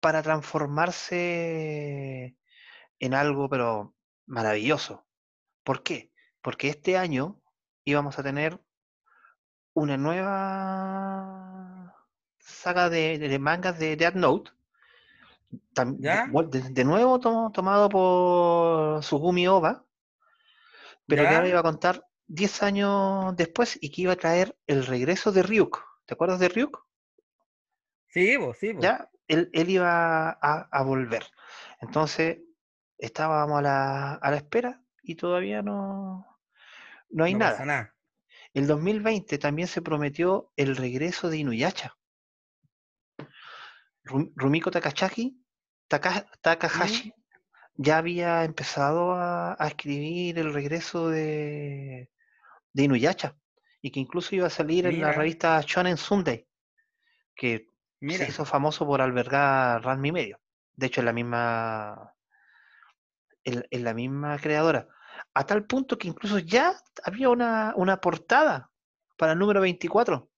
para transformarse en algo, pero maravilloso. ¿Por qué? Porque este año íbamos a tener una nueva saga de, mangas de Death Note. de- ¿Ya? vuel- De, de nuevo to- tomado por Sugumi Oba, pero que ahora iba a contar 10 años después y que iba a traer el regreso de Ryuk. ¿Te acuerdas de Ryuk? Sí, bo, sí, bo. Ya, él, él iba a, a volver. Entonces, estábamos a la, a la espera y todavía no, no hay no nada. pasa nada. El 2020 también se prometió el regreso de Inuyasha. Ru- Rumiko Takachaki, Taka- Takahashi ya había empezado a, a escribir el regreso de, de Inuyasha y que incluso iba a salir en la revista Shonen Sunday, que Mira, se hizo famoso por albergar Ranma y medio. De hecho, es la misma, en, en la misma creadora. A tal punto que incluso ya había una, una portada para el número 24.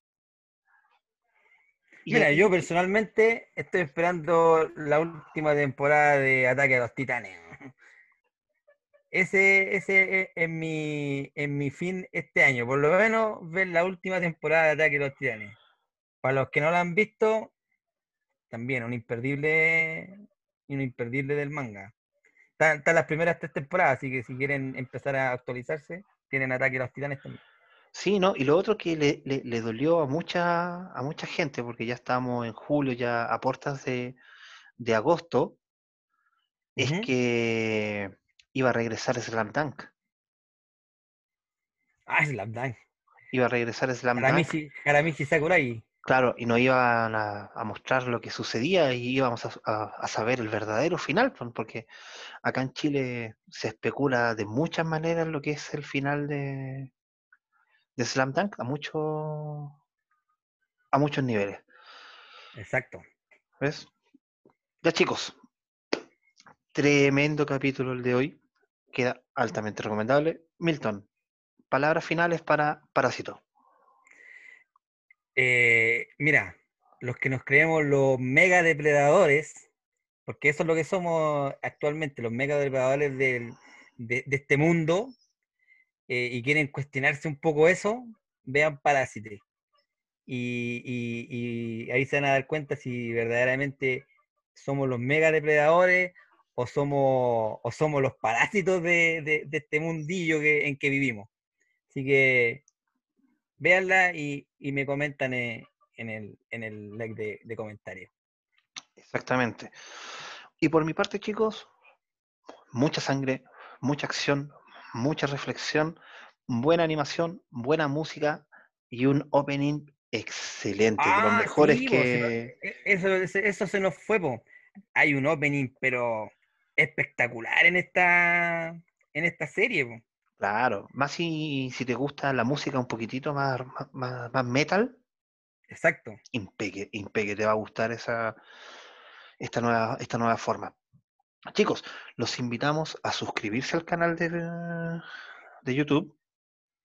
Y mira, yo personalmente estoy esperando la última temporada de Ataque a los Titanes. Ese, ese es, es mi, es mi fin este año, por lo menos ver la última temporada de Ataque a los Titanes. Para los que no la han visto, también un imperdible, y uno imperdible del manga. Están, las primeras tres temporadas, así que si quieren empezar a actualizarse, tienen Ataque a los Titanes también. Sí, ¿no? Y lo otro que le, le, dolió a mucha, a mucha gente, porque ya estamos en julio, ya a puertas de, de agosto, es que iba a regresar Slam Dunk. Ah, Slam Dunk. Iba a regresar Slam Dunk. Karamichi Sakurai. Claro, y nos iban a, mostrar lo que sucedía y íbamos a, saber el verdadero final, porque acá en Chile se especula de muchas maneras lo que es el final de, de Slam Dunk a, mucho, a muchos niveles. Exacto. ¿Ves? Ya chicos, tremendo capítulo el de hoy. Queda altamente recomendable. Milton, palabras finales para Parásito. Eh, mira, los que nos creemos los mega depredadores, porque eso es lo que somos actualmente, los mega depredadores de, este mundo, eh, y quieren cuestionarse un poco eso, vean Parásite. Y, ahí se van a dar cuenta si verdaderamente somos los mega depredadores o somos, los parásitos de, este mundillo en que vivimos. Así que véanla y, me comentan en, el, en el like de, de comentarios. Exactamente. Y por mi parte, chicos, mucha sangre, mucha acción, mucha reflexión, buena animación, buena música y un opening excelente, de los ah, que... E, eso, eso se nos fue, hay un opening, pero espectacular en esta, en esta serie. Claro, más si, si te gusta la música un poquitito más, más, metal. Exacto. Impeque, impeque, te va a gustar esa, esta, nueva, esta nueva forma. Chicos, los invitamos a suscribirse al canal de, de YouTube,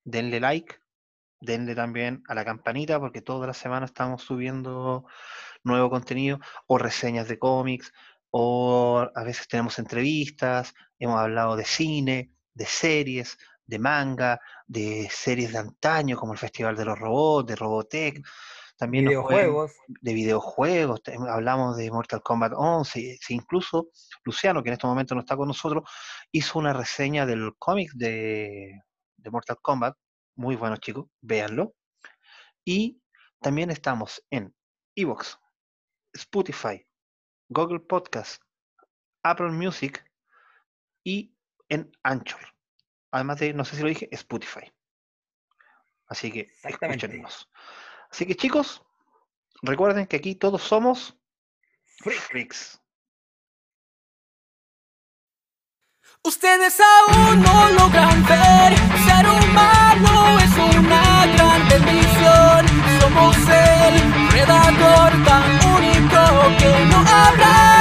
denle like, denle también a la campanita porque toda la semana estamos subiendo nuevo contenido o reseñas de cómics o a veces tenemos entrevistas, hemos hablado de cine, de series, de manga, de series de antaño como el Festival de los Robots, de Robotech, también videojuegos. de videojuegos, hablamos de Mortal Kombat 11, incluso Luciano, que en este momento no está con nosotros, hizo una reseña del cómic de, de Mortal Kombat, muy bueno chicos, véanlo. Y también estamos en Evox, Spotify, Google Podcast, Apple Music y en Anchor. Además de, no sé si lo dije, Spotify. Así que escúchenos. Así que chicos, recuerden que aquí todos somos freaks. Ustedes aún no logran ver, ser humano es una gran bendición. Somos el predador tan único que no habla.